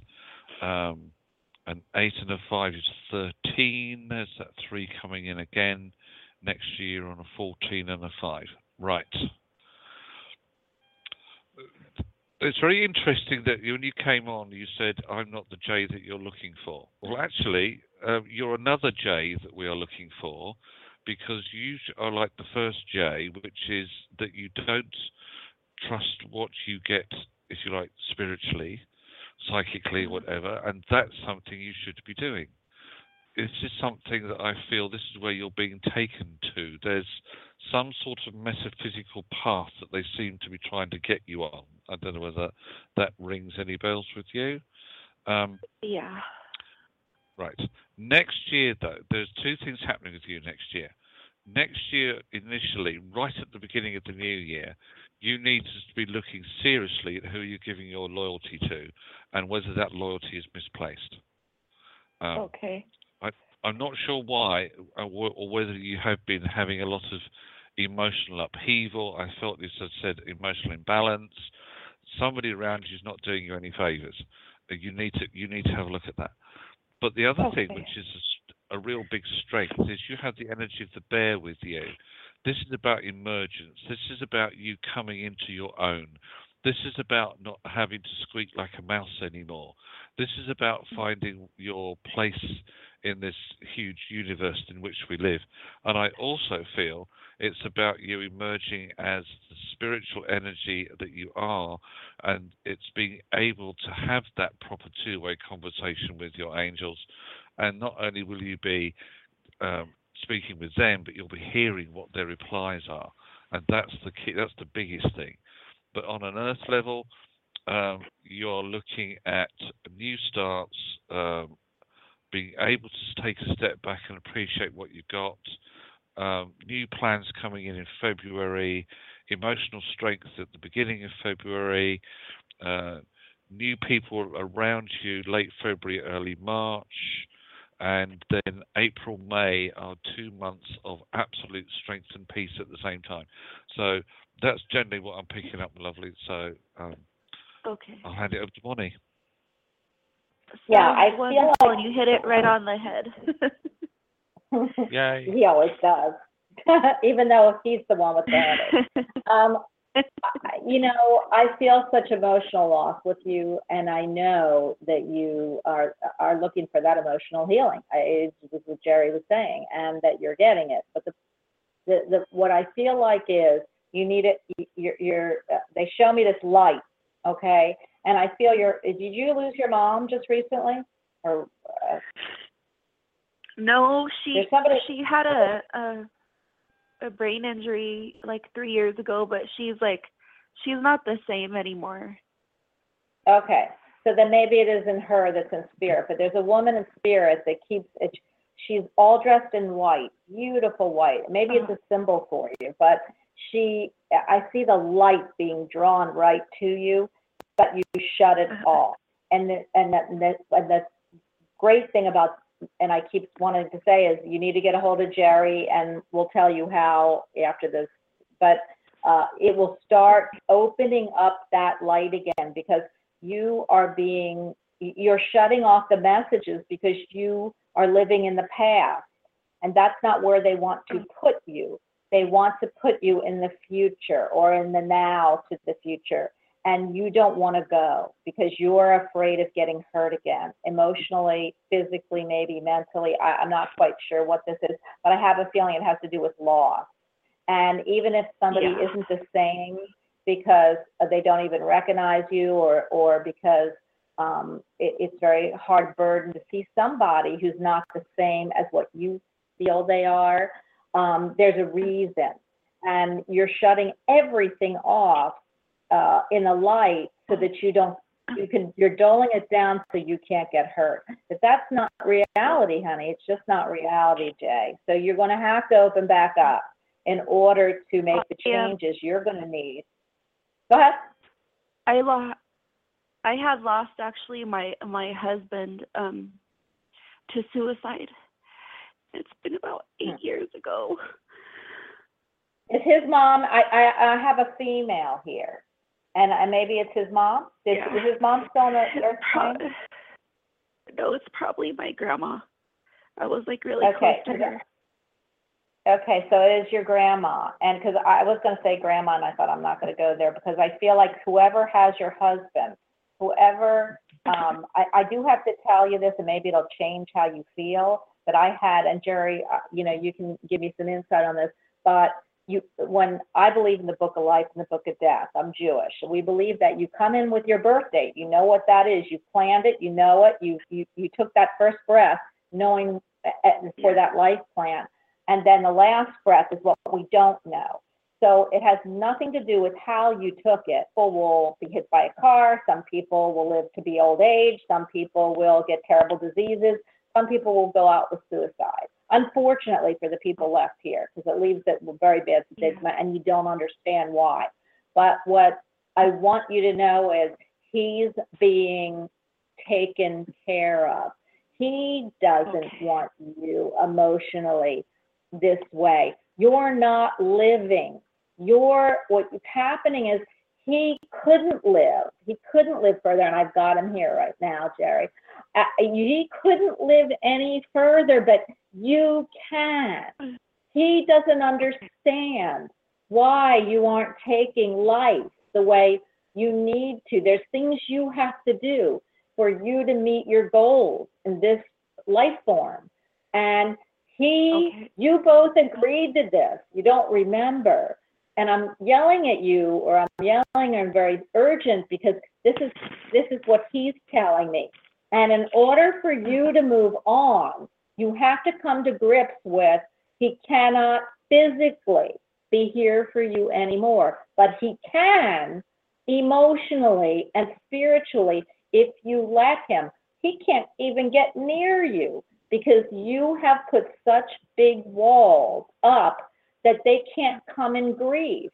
[SPEAKER 3] Um, an 8 and a 5 is 13. There's that 3 coming in again next year on a 14 and a 5. Right. It's very interesting that when you came on, you said, I'm not the Jay that you're looking for. Well, actually, um, you're another Jay that we are looking for because you are like the first Jay, which is that you don't trust what you get, if you like, spiritually, psychically, whatever, and that's something you should be doing. This is something that I feel this is where you're being taken to. There's some sort of metaphysical path that they seem to be trying to get you on. I don't know whether that rings any bells with you. Um,
[SPEAKER 8] Yeah.
[SPEAKER 3] Right. Next year, though, there's two things happening with you next year. Next year, initially, right at the beginning of the new year, you need to be looking seriously at who you're giving your loyalty to and whether that loyalty is misplaced. Um,
[SPEAKER 8] Okay.
[SPEAKER 3] I'm not sure why uh, or whether you have been having a lot of emotional upheaval. I felt this had said emotional imbalance. Somebody around you is not doing you any favors. Uh, You need to you need to have a look at that. But the other thing, which is a, a real big strength, is you have the energy of the bear with you. This is about emergence. This is about you coming into your own. This is about not having to squeak like a mouse anymore. This is about finding your place in this huge universe in which we live. And I also feel it's about you emerging as the spiritual energy that you are, and it's being able to have that proper two way conversation with your angels. And not only will you be um, speaking with them, but you'll be hearing what their replies are. And that's the key, that's the biggest thing. But on an earth level, um, you're looking at new starts, um, being able to take a step back and appreciate what you've got, um, new plans coming in in February, emotional strength at the beginning of February, uh, new people around you late February, early March, and then April, May are two months of absolute strength and peace at the same time. So that's generally what I'm picking up, lovely. So um,
[SPEAKER 8] Okay.
[SPEAKER 3] I'll hand it over to Bonnie.
[SPEAKER 2] Yeah, I
[SPEAKER 8] Sounds
[SPEAKER 2] feel
[SPEAKER 8] wonderful,
[SPEAKER 2] like-
[SPEAKER 8] and you hit it right on the head.
[SPEAKER 3] Yay.
[SPEAKER 2] he always does, even though he's the one with the headache. Um, I- you know, I feel such emotional loss with you, and I know that you are are looking for that emotional healing. I, it's just what Jerry was saying, and that you're getting it. But the the, the what I feel like is you need it. You're, you're uh, they show me this light, okay, and I feel you're. Did you lose your mom just recently, or uh,
[SPEAKER 8] no, she
[SPEAKER 2] somebody?
[SPEAKER 8] she had a, a a brain injury like three years ago, but she's like she's not the same anymore.
[SPEAKER 2] Okay, so then maybe it isn't her that's in spirit, but there's a woman in spirit that keeps it. She's all dressed in white, beautiful white. Maybe it's a symbol for you, but she, I see the light being drawn right to you, but you shut it
[SPEAKER 8] Uh-huh.
[SPEAKER 2] off. and the, and the, and the, and the great thing about, and I keep wanting to say is you need to get a hold of Jerry and we'll tell you how after this. But uh, it will start opening up that light again because you are being, you're shutting off the messages because you are living in the past. And that's not where they want to put you. They want to put you in the future or in the now to the future. And you don't want to go because you're afraid of getting hurt again, emotionally, physically, maybe mentally. I, I'm not quite sure what this is, but I have a feeling it has to do with loss. And even if somebody
[SPEAKER 8] Yeah.
[SPEAKER 2] isn't the same because they don't even recognize you or, or because um, it, it's very hard burden to see somebody who's not the same as what you feel they are, um, there's a reason. And you're shutting everything off uh, in the light so that you don't, you can, you're doling it down so you can't get hurt. But that's not reality, honey. It's just not reality, Jay. So you're going to have to open back up in order to make the changes you're going to need. Go ahead.
[SPEAKER 8] I lo- I had lost actually my my husband um to suicide. It's been about eight
[SPEAKER 2] Hmm.
[SPEAKER 8] years ago.
[SPEAKER 2] Is his mom, I, I, I have a female here. And, maybe it's his mom? Is,
[SPEAKER 8] Yeah.
[SPEAKER 2] is his mom still in the
[SPEAKER 8] pro- no, it's probably my grandma. I was like really
[SPEAKER 2] Okay,
[SPEAKER 8] close to her.
[SPEAKER 2] Okay, so it is your grandma, and, because I was gonna say grandma, and I thought I'm not gonna go there, because I feel like whoever has your husband, whoever, um, I, I do have to tell you this, and maybe it'll change how you feel, but I had, and Jerry, uh, you know, you can give me some insight on this, but you, when, I believe in the book of life and the book of death, I'm Jewish, we believe that you come in with your birth date, you know what that is, you planned it, you know it, you, you, you took that first breath, knowing, uh, uh, for that life plan. And then the last breath is what we don't know. So it has nothing to do with how you took it. People will be hit by a car. Some people will live to be old age. Some people will get terrible diseases. Some people will go out with suicide. Unfortunately for the people left here, because it leaves it with very bad stigma and you don't understand why. But what I want you to know is he's being taken care of. He doesn't
[SPEAKER 8] Okay.
[SPEAKER 2] want you emotionally this way. You're not living. You're what's happening is he couldn't live. He couldn't live further, and I've got him here right now, Jerry. Uh, he couldn't live any further, but you can. He doesn't understand why you aren't taking life the way you need to. There's things you have to do for you to meet your goals in this life form. And he,
[SPEAKER 8] Okay.
[SPEAKER 2] you both agreed to this. You don't remember. And I'm yelling at you, or I'm yelling and very urgent because this is this is what he's telling me. And in order for you to move on, you have to come to grips with he cannot physically be here for you anymore, but he can emotionally and spiritually if you let him. He can't even get near you because you have put such big walls up that they can't come and grieve.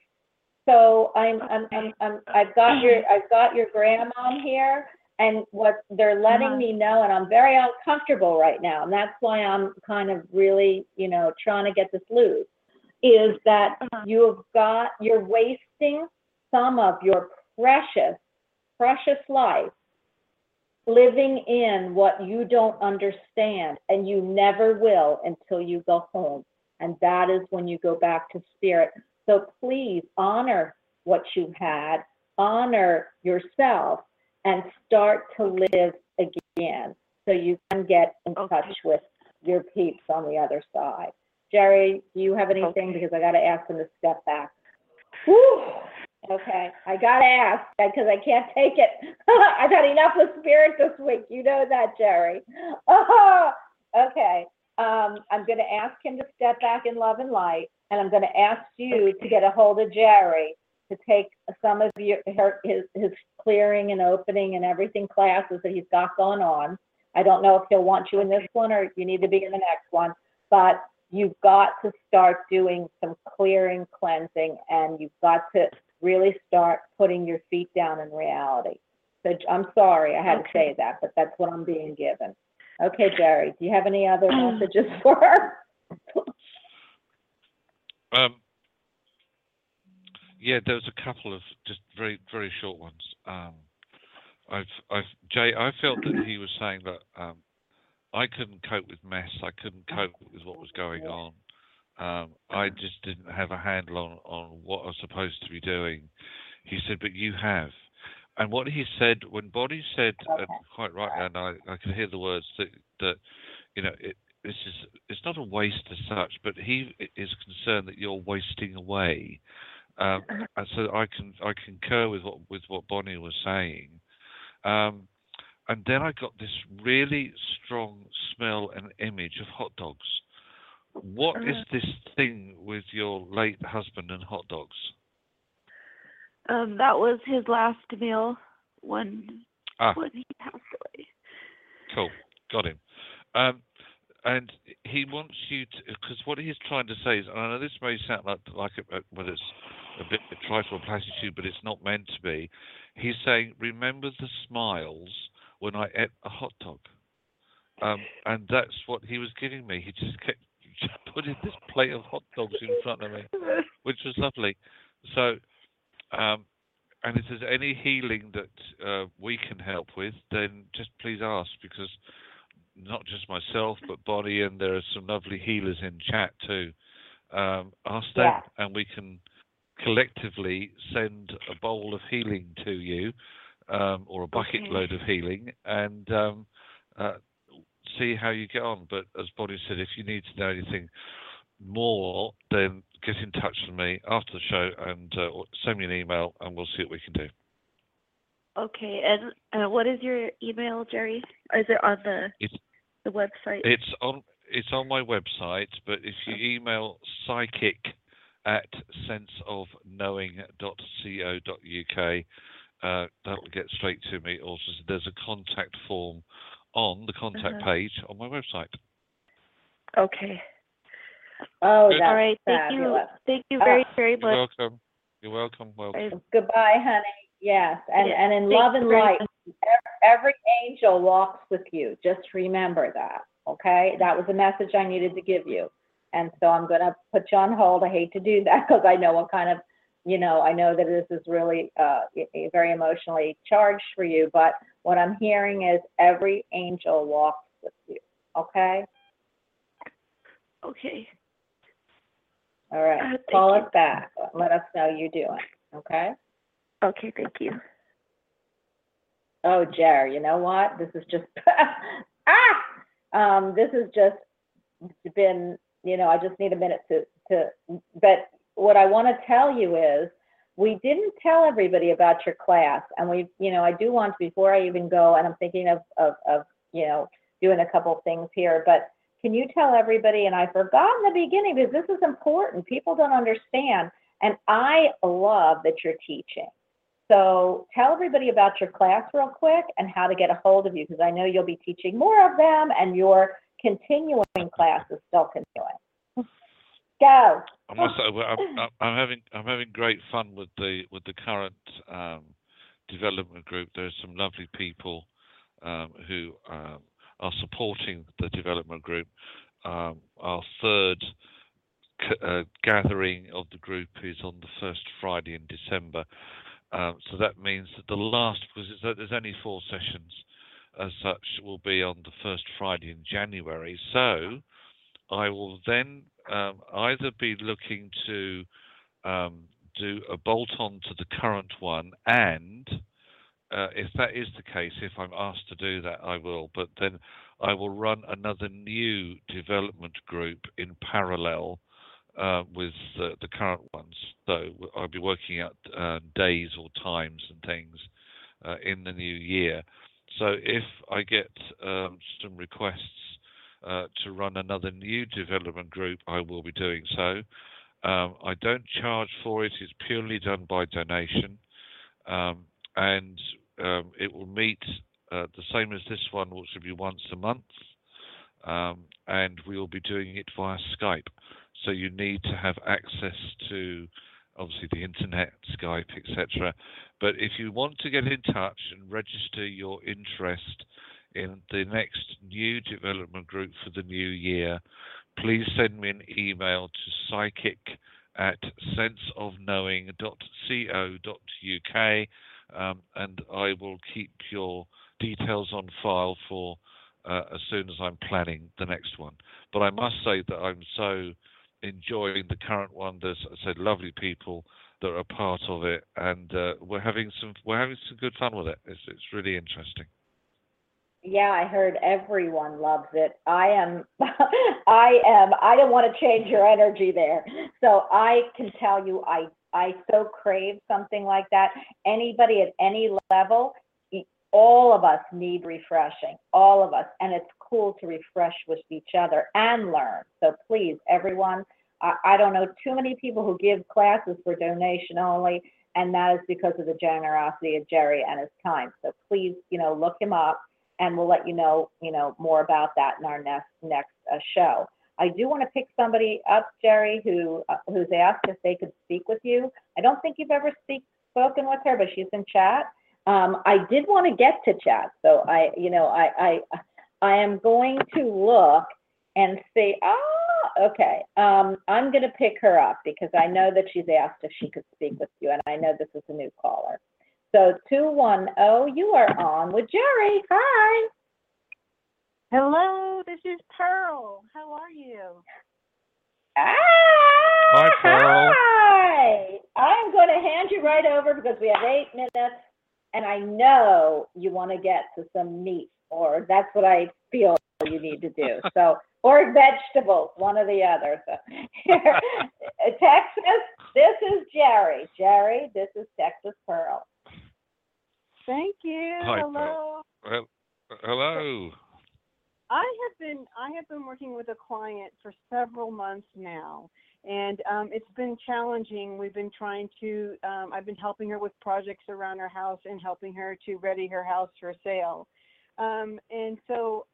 [SPEAKER 2] So I'm, I'm, I'm, I'm, I've got your, I've got your grandmom here, and what they're letting
[SPEAKER 8] Uh-huh.
[SPEAKER 2] me know, and I'm very uncomfortable right now, and that's why I'm kind of really, you know, trying to get this loose, is that
[SPEAKER 8] Uh-huh.
[SPEAKER 2] you've got, you're wasting some of your precious, precious life living in what you don't understand, and you never will until you go home. And that is when you go back to spirit. So please honor what you had, honor yourself, and start to live again so you can get in
[SPEAKER 8] Okay.
[SPEAKER 2] touch with your peeps on the other side. Jerry, do you have anything?
[SPEAKER 8] Okay.
[SPEAKER 2] Because I got to ask him to step back. Whew. Okay, I got to ask because I can't take it. I've had enough with spirit this week. You know that, Jerry. Oh, okay. Um, I'm going to ask him to step back in love and light, and I'm going to ask you to get a hold of Jerry to take some of your her, his his clearing and opening and everything classes that he's got going on. I don't know if he'll want you in this one or you need to be in the next one, but you've got to start doing some clearing, cleansing, and you've got to really start putting your feet down in reality. So I'm sorry, I had to say that, but that's what I'm being given. Okay, Jerry, do you have any other messages for her?
[SPEAKER 3] Um, yeah, there was a couple of just very very short ones. Um, I've I've Jay, I felt that he was saying that um, I couldn't cope with mess. I couldn't cope with what was going on. Um, I just didn't have a handle on on what I was supposed to be doing. He said, but you have. And what he said when Bonnie said, quite rightly, and I, I could hear the words that that you know it, this is it's not a waste as such, but he is concerned that you're wasting away. Um, and so I can I concur with what with what Bonnie was saying. Um, and then I got this really strong smell and image of hot dogs. What is
[SPEAKER 8] Uh.
[SPEAKER 3] this thing with your late husband and hot dogs?
[SPEAKER 8] Um, that was his last meal when
[SPEAKER 3] Ah,
[SPEAKER 8] when he passed away.
[SPEAKER 3] Cool, got him. Um, and he wants you to, because what he's trying to say is, and I know this may sound like like a, whether it's a bit of trifle platitude, but it's not meant to be. He's saying, remember the smiles when I ate a hot dog, um, and that's what he was giving me. He just kept putting this plate of hot dogs in front of me, which was lovely. So, um, and if there's any healing that uh, we can help with, then just please ask because not just myself, but Bonnie and there are some lovely healers in chat too. Um, ask them,
[SPEAKER 2] Yeah.
[SPEAKER 3] and we can collectively send a bowl of healing to you, um, or a bucket
[SPEAKER 8] Okay.
[SPEAKER 3] load of healing, and um, uh, see how you get on. But as Bonnie said, if you need to know anything more, then get in touch with me after the show and uh, send me an email, and we'll see what we can do.
[SPEAKER 8] Okay, and uh, what is your email, Jerry? Is it on the
[SPEAKER 3] It's
[SPEAKER 8] the website?
[SPEAKER 3] It's on it's on my website, but if you email psychic at senseofknowing.co.uk, uh, that'll get straight to me. Also, there's a contact form on the contact
[SPEAKER 8] Uh-huh.
[SPEAKER 3] page on my website.
[SPEAKER 8] Okay.
[SPEAKER 2] Oh,
[SPEAKER 3] Good.
[SPEAKER 2] that's
[SPEAKER 8] All right. Thank
[SPEAKER 2] fabulous.
[SPEAKER 8] you. Thank you very
[SPEAKER 2] Ah.
[SPEAKER 8] very much.
[SPEAKER 3] You're welcome. You're welcome. Welcome.
[SPEAKER 2] Goodbye, honey. Yes, and,
[SPEAKER 8] Yeah,
[SPEAKER 2] and in
[SPEAKER 8] thank
[SPEAKER 2] love and light,
[SPEAKER 8] much.
[SPEAKER 2] every angel walks with you. Just remember that, okay? That was a message I needed to give you. And so I'm gonna put you on hold. I hate to do that because I know what kind of, you know, I know that this is really, uh, very emotionally charged for you, but what I'm hearing is every angel walks with you, okay?
[SPEAKER 8] Okay.
[SPEAKER 2] All right,
[SPEAKER 8] Uh,
[SPEAKER 2] call
[SPEAKER 8] you.
[SPEAKER 2] us back. Let us know you're doing, okay?
[SPEAKER 8] Okay. Thank you.
[SPEAKER 2] Oh, Jerry, you know what? This is just, ah! Um, this has just been, you know, I just need a minute to, to, but what I want to tell you is, we didn't tell everybody about your class, and we, you know, I do want, before I even go, and I'm thinking of, of, of, you know, doing a couple things here, but can you tell everybody, and I forgot in the beginning, because this is important, people don't understand, and I love that you're teaching. So tell everybody about your class real quick and how to get a hold of you, because I know you'll be teaching more of them and your continuing class is still continuing. Go.
[SPEAKER 3] I must say, I'm, I'm- I'm having I'm having great fun with the with the current um, development group. There are some lovely people um, who um, are supporting the development group. Um, our third c- uh, gathering of the group is on the first Friday in December. Um, so that means that the last, because it's, there's only four sessions as such, will be on the first Friday in January. So I will then um, either be looking to um, do a bolt on to the current one, and uh, if that is the case, if I'm asked to do that, I will. But then I will run another new development group in parallel uh, with uh, the current ones. So I'll be working out uh, days or times and things uh, in the new year. So if I get um, some requests uh, to run another new development group, I will be doing so. Um, I don't charge for it; it's purely done by donation, um, and um, it will meet uh, the same as this one, which will be once a month, um, and we will be doing it via Skype. So you need to have access to obviously the internet, Skype, etc. But if you want to get in touch and register your interest in the next new development group for the new year, please send me an email to psychic at senseofknowing.co.uk um, and I will keep your details on file for uh, as soon as I'm planning the next one. But I must say that I'm so enjoying the current one. There's, I said, lovely people that are part of it, and uh, we're having some we're having some good fun with it. It's it's really interesting.
[SPEAKER 2] Yeah, I heard everyone loves it. I am, I am, I don't want to change your energy there. So I can tell you, I, I so crave something like that. Anybody at any level, all of us need refreshing, all of us. And it's cool to refresh with each other and learn. So please, everyone, I, I don't know too many people who give classes for donation only. And that is because of the generosity of Jerry and his time. So please, you know, look him up and we'll let you know, you know, more about that in our next next uh, show. I do want to pick somebody up, Jerry, who uh, who's asked if they could speak with you. I don't think you've ever speak spoken with her, but she's in chat. Um, I did want to get to chat, so I, you know, I I I am going to look and see. Ah, okay. Um, I'm going to pick her up because I know that she's asked if she could speak with you, and I know this is a new caller. So 210, you are on with Jerry. Hi.
[SPEAKER 9] Hello, this is Pearl. How are you?
[SPEAKER 2] Ah,
[SPEAKER 3] Hi, Pearl.
[SPEAKER 2] Hi. I'm going to hand you right over because we have eight minutes, and I know you want to get to some meat, or that's what I feel you need to do. So, or vegetables, one or the other. So, Texas, this is Jerry. Jerry, this is Texas Pearl.
[SPEAKER 9] Thank you.
[SPEAKER 3] Hi,
[SPEAKER 9] Hello.
[SPEAKER 3] Well, hello.
[SPEAKER 9] I have been I have been working with a client for several months now, and um, it's been challenging. We've been trying to. Um, I've been helping her with projects around her house and helping her to ready her house for sale. Um, and so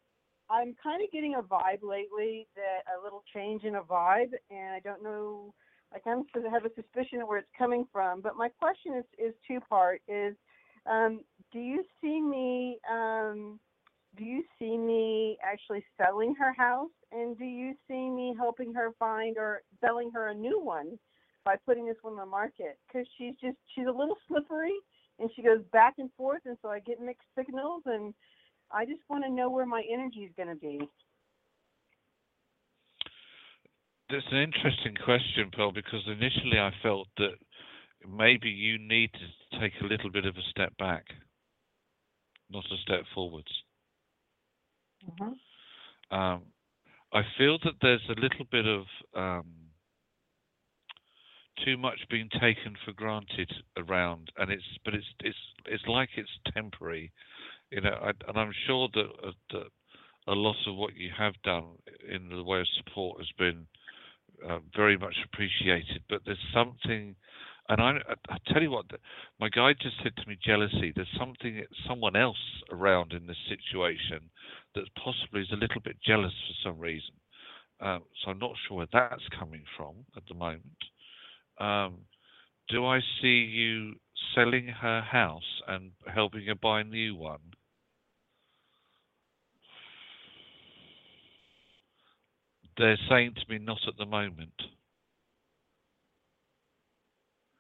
[SPEAKER 9] I'm kind of getting a vibe lately that a little change in a vibe, and I don't know. I kind of have a suspicion of where it's coming from. But my question is is two part. Is um, do you see me? Um, do you see me actually selling her house and do you see me helping her find or selling her a new one by putting this one on the market because she's just she's a little slippery and she goes back and forth and so i get mixed signals and i just want to know where my energy is going to be.
[SPEAKER 3] That's an interesting question, Pearl, because initially I felt that maybe you need to take a little bit of a step back, not a step forwards. Um, I feel that there's a little bit of um, too much being taken for granted around, and it's but it's it's it's like it's temporary, you know. I, and I'm sure that, uh, that a lot of what you have done in the way of support has been uh, very much appreciated. But there's something, and I, I, tell you what, my guide just said to me, jealousy. There's something, someone else around in this situation that possibly is a little bit jealous for some reason. Um, so I'm not sure where that's coming from at the moment. Um, do I see you selling her house and helping her buy a new one? They're saying to me, not at the moment.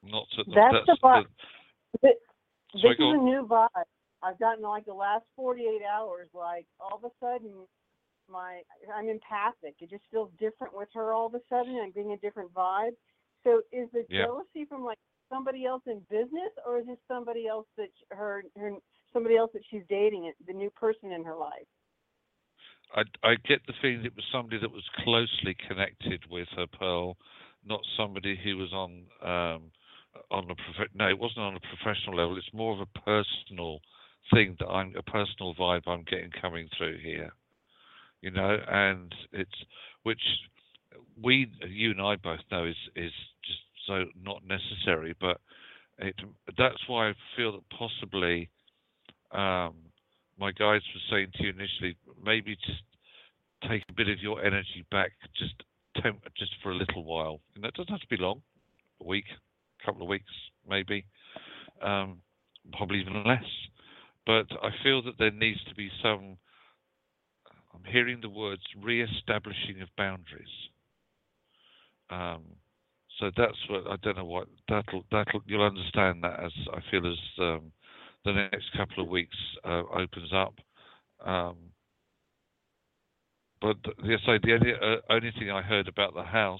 [SPEAKER 3] Not at the.
[SPEAKER 9] That's the vibe. This is a new vibe i've gotten like the last 48 hours like all of a sudden my i'm empathic it just feels different with her all of a sudden i'm getting a different vibe so is the
[SPEAKER 3] Yeah.
[SPEAKER 9] jealousy from like somebody else in business or is this somebody else that her her somebody else that she's dating it the new person in her life
[SPEAKER 3] I, I get the feeling it was somebody that was closely connected with her Pearl, not somebody who was on um, on a prof- no, it wasn't on a professional level. It's more of a personal thing that I'm a personal vibe I'm getting coming through here, you know, and it's which we you and I both know is is just so not necessary, but it that's why I feel that possibly um, my guides were saying to you initially, maybe just take a bit of your energy back, just temp- just for a little while. And that doesn't have to be long, a week, a couple of weeks, maybe. Um, probably even less. But I feel that there needs to be some. I'm hearing the words re-establishing of boundaries. Um, so that's what I don't know what that'll that'll you'll understand that as I feel as um, the next couple of weeks uh, opens up. Um, but yes, I, the only, uh, only thing I heard about the house,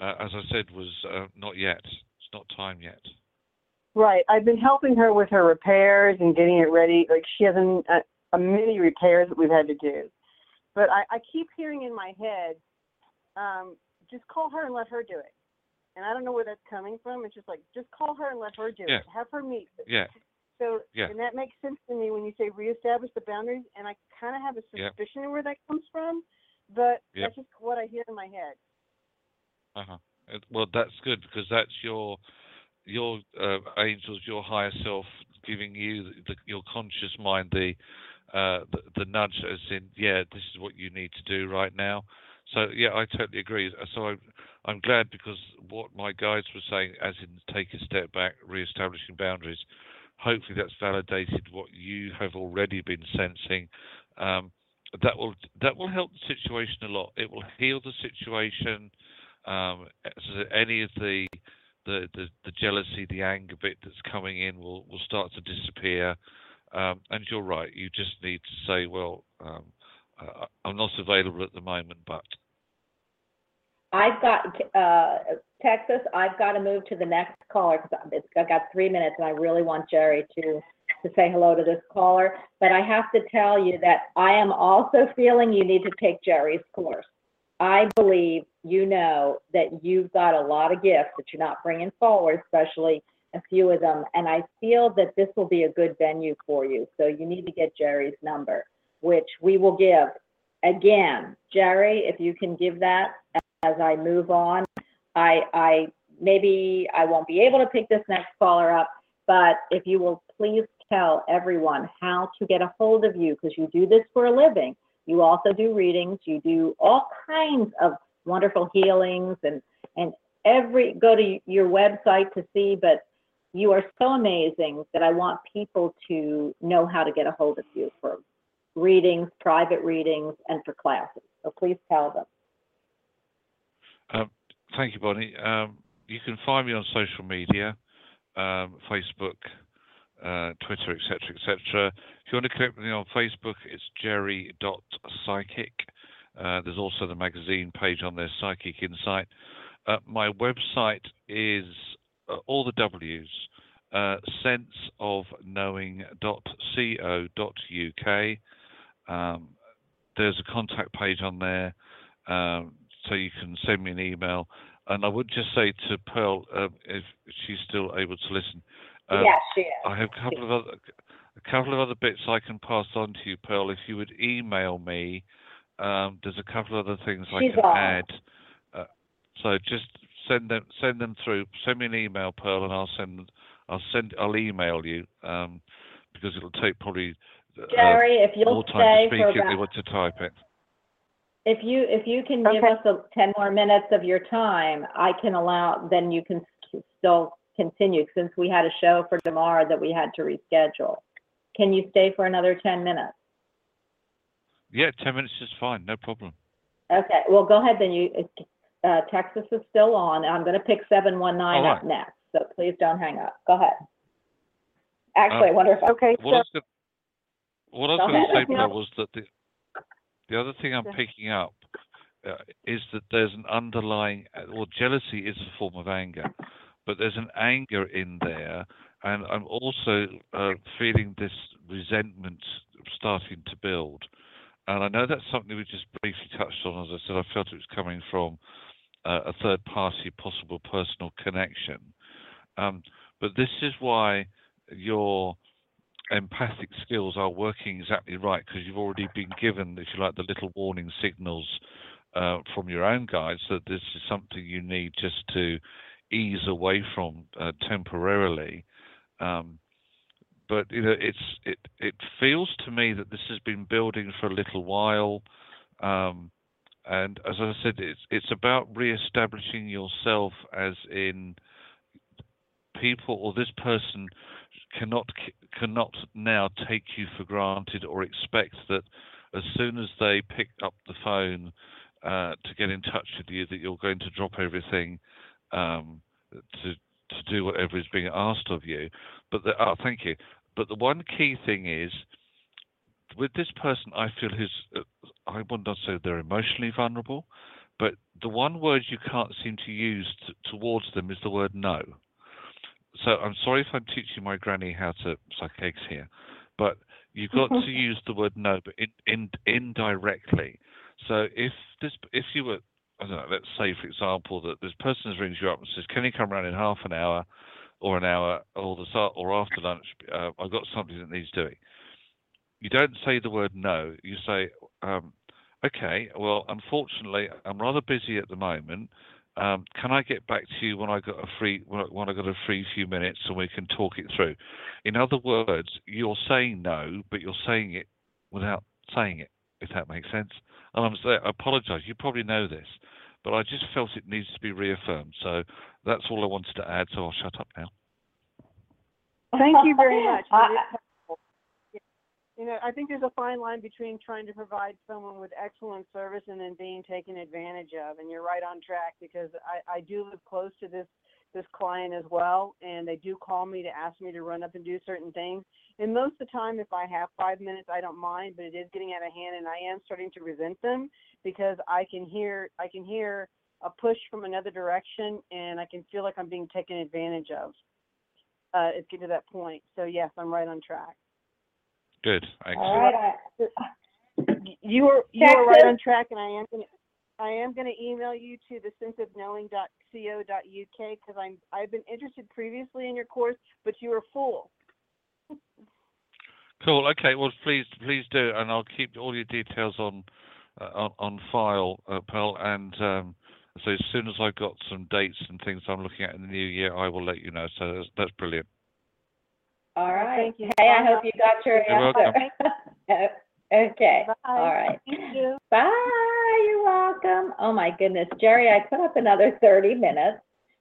[SPEAKER 3] uh, as I said, was uh, not yet. It's not time yet.
[SPEAKER 9] Right. I've been helping her with her repairs and getting it ready. Like she has a, a many repairs that we've had to do. But I, I keep hearing in my head, um, just call her and let her do it. And I don't know where that's coming from. It's just like, just call her and let her do
[SPEAKER 3] Yeah.
[SPEAKER 9] it. Have her meet.
[SPEAKER 3] Yeah.
[SPEAKER 9] So,
[SPEAKER 3] Yeah.
[SPEAKER 9] and that makes sense to me when you say reestablish the boundaries. And I kind of have a suspicion of where that comes from, but
[SPEAKER 3] Yep.
[SPEAKER 9] that's just what I hear in my head.
[SPEAKER 3] Uh-huh. Uh, Well, that's good because that's your your uh, angels, your higher self, giving you the, the, your conscious mind the, uh, the the nudge, as in, yeah, this is what you need to do right now. So yeah, I totally agree. Uh, So I'm I'm glad because what my guides were saying, as in take a step back, re-establishing boundaries. Hopefully, that's validated what you have already been sensing. Um, that will that will help the situation a lot. It will heal the situation. Um, so any of the, the the the jealousy, the anger bit that's coming in will will start to disappear. Um, and you're right. You just need to say, well, um, uh, I'm not available at the moment, but
[SPEAKER 2] I've got, uh, Texas, I've got to move to the next caller because I've got three minutes and I really want Jerry to, to say hello to this caller. But I have to tell you that I am also feeling you need to take Jerry's course. I believe you know that you've got a lot of gifts that you're not bringing forward, especially a few of them. And I feel that this will be a good venue for you. So you need to get Jerry's number, which we will give. Again, Jerry, if you can give that as I move on. I, I, maybe I won't be able to pick this next caller up, but if you will please tell everyone how to get a hold of you, because you do this for a living. You also do readings, you do all kinds of wonderful healings and, and every, go to your website to see, but you are so amazing that I want people to know how to get a hold of you for readings, private readings, and for classes. So please tell them.
[SPEAKER 3] Um, thank you, Bonnie. Um, you can find me on social media, um, Facebook, uh, Twitter, etc., etc. If you want to connect with me on Facebook, it's jerry.psychic. Uh, there's also the magazine page on there, Psychic Insight. Uh, my website is uh, all the W's, uh, senseofknowing.co.uk. Um, there's a contact page on there, um, so you can send me an email. And I would just say to Pearl, um, if she's still able to listen, um,
[SPEAKER 2] Yes, she is.
[SPEAKER 3] I have a couple of other a couple of other bits I can pass on to you, Pearl. If you would email me, um, there's a couple of other things I
[SPEAKER 2] She's
[SPEAKER 3] can
[SPEAKER 2] on.
[SPEAKER 3] add. Uh, so just send them send them through. Send me an email, Pearl, and I'll send I'll send I'll email you um, because it'll take probably
[SPEAKER 2] Jerry, if you'll
[SPEAKER 3] more time
[SPEAKER 2] stay
[SPEAKER 3] to speak
[SPEAKER 2] for
[SPEAKER 3] it than
[SPEAKER 2] about,
[SPEAKER 3] it would to type it.
[SPEAKER 2] if you, if you can give
[SPEAKER 9] Okay.
[SPEAKER 2] us a ten more minutes of your time, I can allow, then you can s- still continue, since we had a show for tomorrow that we had to reschedule. Can you stay for another ten minutes?
[SPEAKER 3] Yeah, ten minutes is fine, no problem.
[SPEAKER 2] Okay, well, go ahead then, you, uh, Texas is still on, I'm gonna pick seven one nine
[SPEAKER 3] All
[SPEAKER 2] up next, so please don't hang up, go ahead. Actually, I wonder if, I-
[SPEAKER 9] Okay,
[SPEAKER 3] What
[SPEAKER 9] so
[SPEAKER 3] was gonna, what I was going to say, Pearl, was that the the other thing I'm picking up uh, is that there's an underlying, well, jealousy is a form of anger, but there's an anger in there, and I'm also uh, feeling this resentment starting to build. And I know that's something we just briefly touched on. As I said, I felt it was coming from uh, a third party, possible personal connection. Um, but this is why your empathic skills are working exactly right because you've already been given, if you like, the little warning signals uh, from your own guides that this is something you need just to ease away from uh, temporarily. Um, but you know, it's it it feels to me that this has been building for a little while. Um, and as I said, it's it's about re-establishing yourself as in people or this person cannot cannot now take you for granted or expect that as soon as they pick up the phone uh, to get in touch with you that you're going to drop everything um, to to do whatever is being asked of you. But the, oh, thank you. But the one key thing is with this person, I feel who's uh, I would not say they're emotionally vulnerable, but the one word you can't seem to use t- towards them is the word no. So I'm sorry if I'm teaching my granny how to suck eggs here, but you've got to use the word no, but in, in, indirectly. So if this, if you were, I don't know, let's say for example that this person rings you up and says, "Can you come around in half an hour, or an hour, or the start, or after lunch? Uh, I've got something that needs doing." You don't say the word no. You say, um, "Okay, well, unfortunately, I'm rather busy at the moment." Um, can I get back to you when I got a free when I, when I got a free few minutes and we can talk it through? In other words, you're saying no, but you're saying it without saying it. If that makes sense. And I'm saying, I apologise. You probably know this, but I just felt it needs to be reaffirmed. So that's all I wanted to add. So I'll shut up now.
[SPEAKER 9] Thank you very much.
[SPEAKER 2] I-
[SPEAKER 9] It is helpful. You know, I think there's a fine line between trying to provide someone with excellent service and then being taken advantage of. And you're right on track because I, I do live close to this this client as well, and they do call me to ask me to run up and do certain things. And most of the time, if I have five minutes, I don't mind, but it is getting out of hand, and I am starting to resent them because I can hear I can hear a push from another direction, and I can feel like I'm being taken advantage of. Uh, it's getting to that point. So yes, I'm right on track.
[SPEAKER 3] Good.
[SPEAKER 2] All
[SPEAKER 3] Excellent.
[SPEAKER 2] right. I-
[SPEAKER 9] Y- You are you are right on track, and I am gonna I am gonna email you to the senseofknowing.co.uk because I'm I've been interested previously in your course, but you were full.
[SPEAKER 3] Cool. Okay. Well, please, please do, and I'll keep all your details on uh, on, on file, uh, Pearl. And um, so as soon as I've got some dates and things I'm looking at in the new year, I will let you know. So that's, that's brilliant.
[SPEAKER 2] All right.
[SPEAKER 9] Thank you.
[SPEAKER 2] Hey, I hope you got your
[SPEAKER 3] You're
[SPEAKER 2] answer. okay.
[SPEAKER 9] Bye.
[SPEAKER 2] All right.
[SPEAKER 9] Thank you.
[SPEAKER 2] Bye. You're welcome. Oh my goodness, Jerry, I put up another 30 minutes.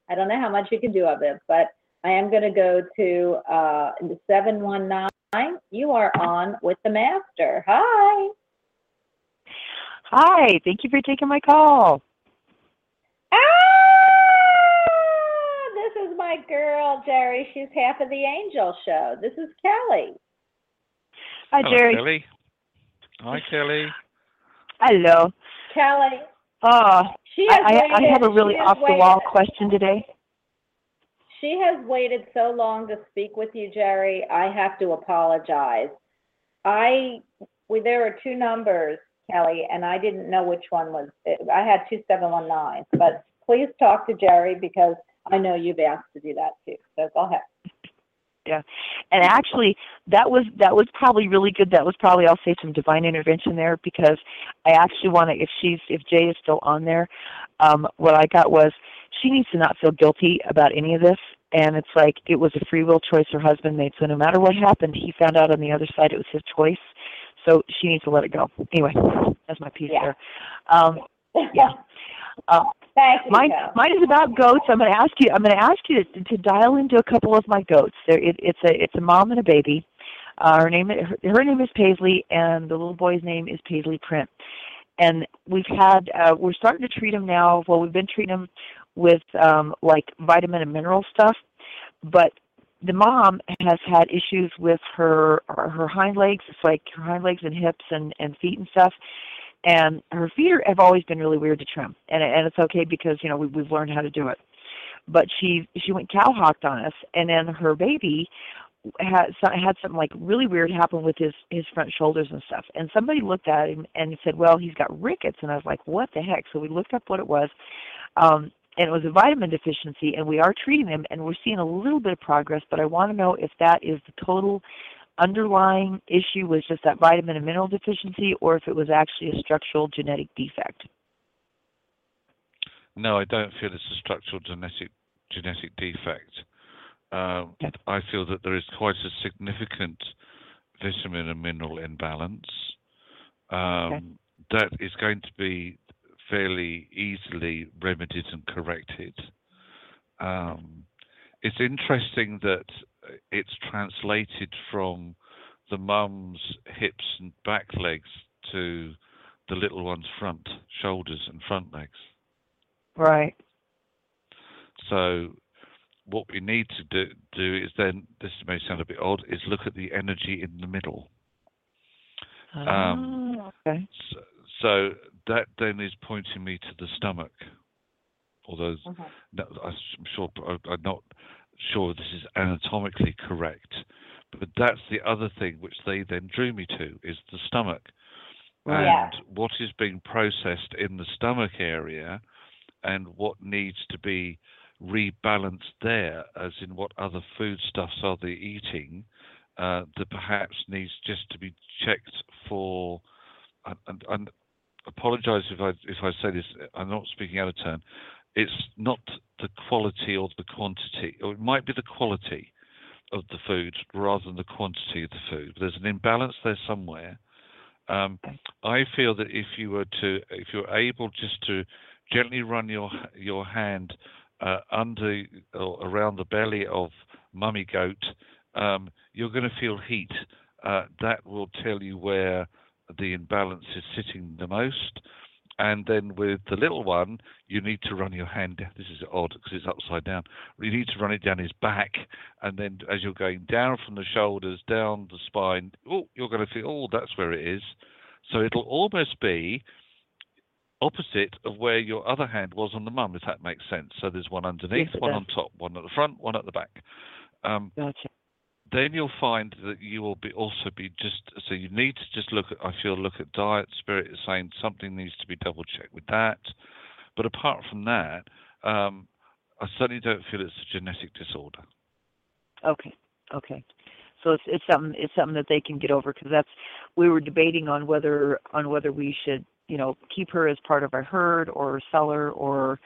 [SPEAKER 2] I don't know how much you can do of it, but I am going to go to uh, 719. You are on with the master. Hi.
[SPEAKER 10] Hi, thank you for taking my call.
[SPEAKER 2] Ah, this is my girl, Jerry. She's half of the Angel Show. This is Kelly.
[SPEAKER 10] Hi,
[SPEAKER 3] Hello,
[SPEAKER 10] Jerry.
[SPEAKER 3] Kelly. Hi, Kelly.
[SPEAKER 10] Hello.
[SPEAKER 2] Kelly.
[SPEAKER 10] Oh,
[SPEAKER 2] She
[SPEAKER 10] I,
[SPEAKER 2] has
[SPEAKER 10] I, I
[SPEAKER 2] waited-
[SPEAKER 10] have a really
[SPEAKER 2] she has
[SPEAKER 10] off the wall question today.
[SPEAKER 2] She has waited so long to speak with you, Jerry. I have to apologize. I, well, there are two numbers, Kelly, and I didn't know which one was, I had two seven one nine, but please talk to Jerry because I know you've asked to do that too. So go ahead.
[SPEAKER 10] Yeah, and actually, that was that was probably really good. That was probably I'll say some divine intervention there because I actually want to if she's if Jay is still on there, um, what I got was she needs to not feel guilty about any of this. And it's like it was a free will choice her husband made. So no matter what happened, he found out on the other side it was his choice. So she needs to let it go. Anyway, that's my piece
[SPEAKER 2] Yeah.
[SPEAKER 10] there. Um, yeah. Um,
[SPEAKER 2] Thank you,
[SPEAKER 10] Mine, mine is about goats. I'm going to ask you. I'm going to ask you to, to dial into a couple of my goats. There, it, it's a it's a mom and a baby. Uh, her name her, her name is Paisley, and the little boy's name is Paisley Print. And we've had uh, we're starting to treat them now. Well, we've been treating them with um, like vitamin and mineral stuff, but the mom has had issues with her her hind legs. It's like her hind legs and hips and and feet and stuff and her feet are, have always been really weird to trim, and and it's okay because you know we, we've learned how to do it. But she she went cowhocked on us, and then her baby had so- had something like really weird happen with his his front shoulders and stuff. And somebody looked at him and said, "Well, he's got rickets." And I was like, "What the heck?" So we looked up what it was. Um, and it was a vitamin deficiency, and we are treating him, and we're seeing a little bit of progress. But I want to know if that is the total underlying issue was just that vitamin and mineral deficiency or if it was actually a structural genetic defect.
[SPEAKER 3] No, I don't feel it's a structural genetic genetic defect. Um, I feel that there is quite a significant vitamin and mineral imbalance. Um, That is going to be fairly easily remedied and corrected. Um, it's interesting that it's translated from the mum's hips and back legs to the little one's front shoulders and front legs.
[SPEAKER 10] Right.
[SPEAKER 3] So what we need to do, do is then this may sound a bit odd is look at the energy in the middle. Um,
[SPEAKER 10] Ah, okay.
[SPEAKER 3] So, so that then is pointing me to the stomach. Although no, I'm sure I'm not sure this is anatomically correct, but that's the other thing which they then drew me to is the stomach.
[SPEAKER 2] Right.
[SPEAKER 3] And
[SPEAKER 2] Yeah.
[SPEAKER 3] what is being processed in the stomach area and what needs to be rebalanced there, as in what other foodstuffs are they eating, uh, that perhaps needs just to be checked for. And, and, and apologise if I if I say this, I'm not speaking out of turn. It's not the quality or the quantity, or it might be the quality of the food rather than the quantity of the food. There's an imbalance there somewhere. Um, I feel that if you were to, if you're able just to gently run your your hand uh, under or around the belly of mummy goat, um, you're going to feel heat. Uh, that will tell you where the imbalance is sitting the most. And then with the little one, you need to run your hand. This is odd because it's upside down. You need to run it down his back, and then as you're going down from the shoulders, down the spine, oh, you're going to feel, oh, that's where it is. So it'll almost be opposite of where your other hand was on the mum, if that makes sense. So there's one underneath,
[SPEAKER 10] Yes,
[SPEAKER 3] one
[SPEAKER 10] does.
[SPEAKER 3] on top, one at the front, one at the back. Um,
[SPEAKER 10] Gotcha.
[SPEAKER 3] Then you'll find that you will be also be just so you need to just look at I feel look at diet spirit is saying something needs to be double checked with that. But apart from that, um, I certainly don't feel it's a genetic disorder.
[SPEAKER 10] Okay. Okay. So it's it's something it's something that they can get over because that's we were debating on whether on whether we should you know keep her as part of our herd or sell her or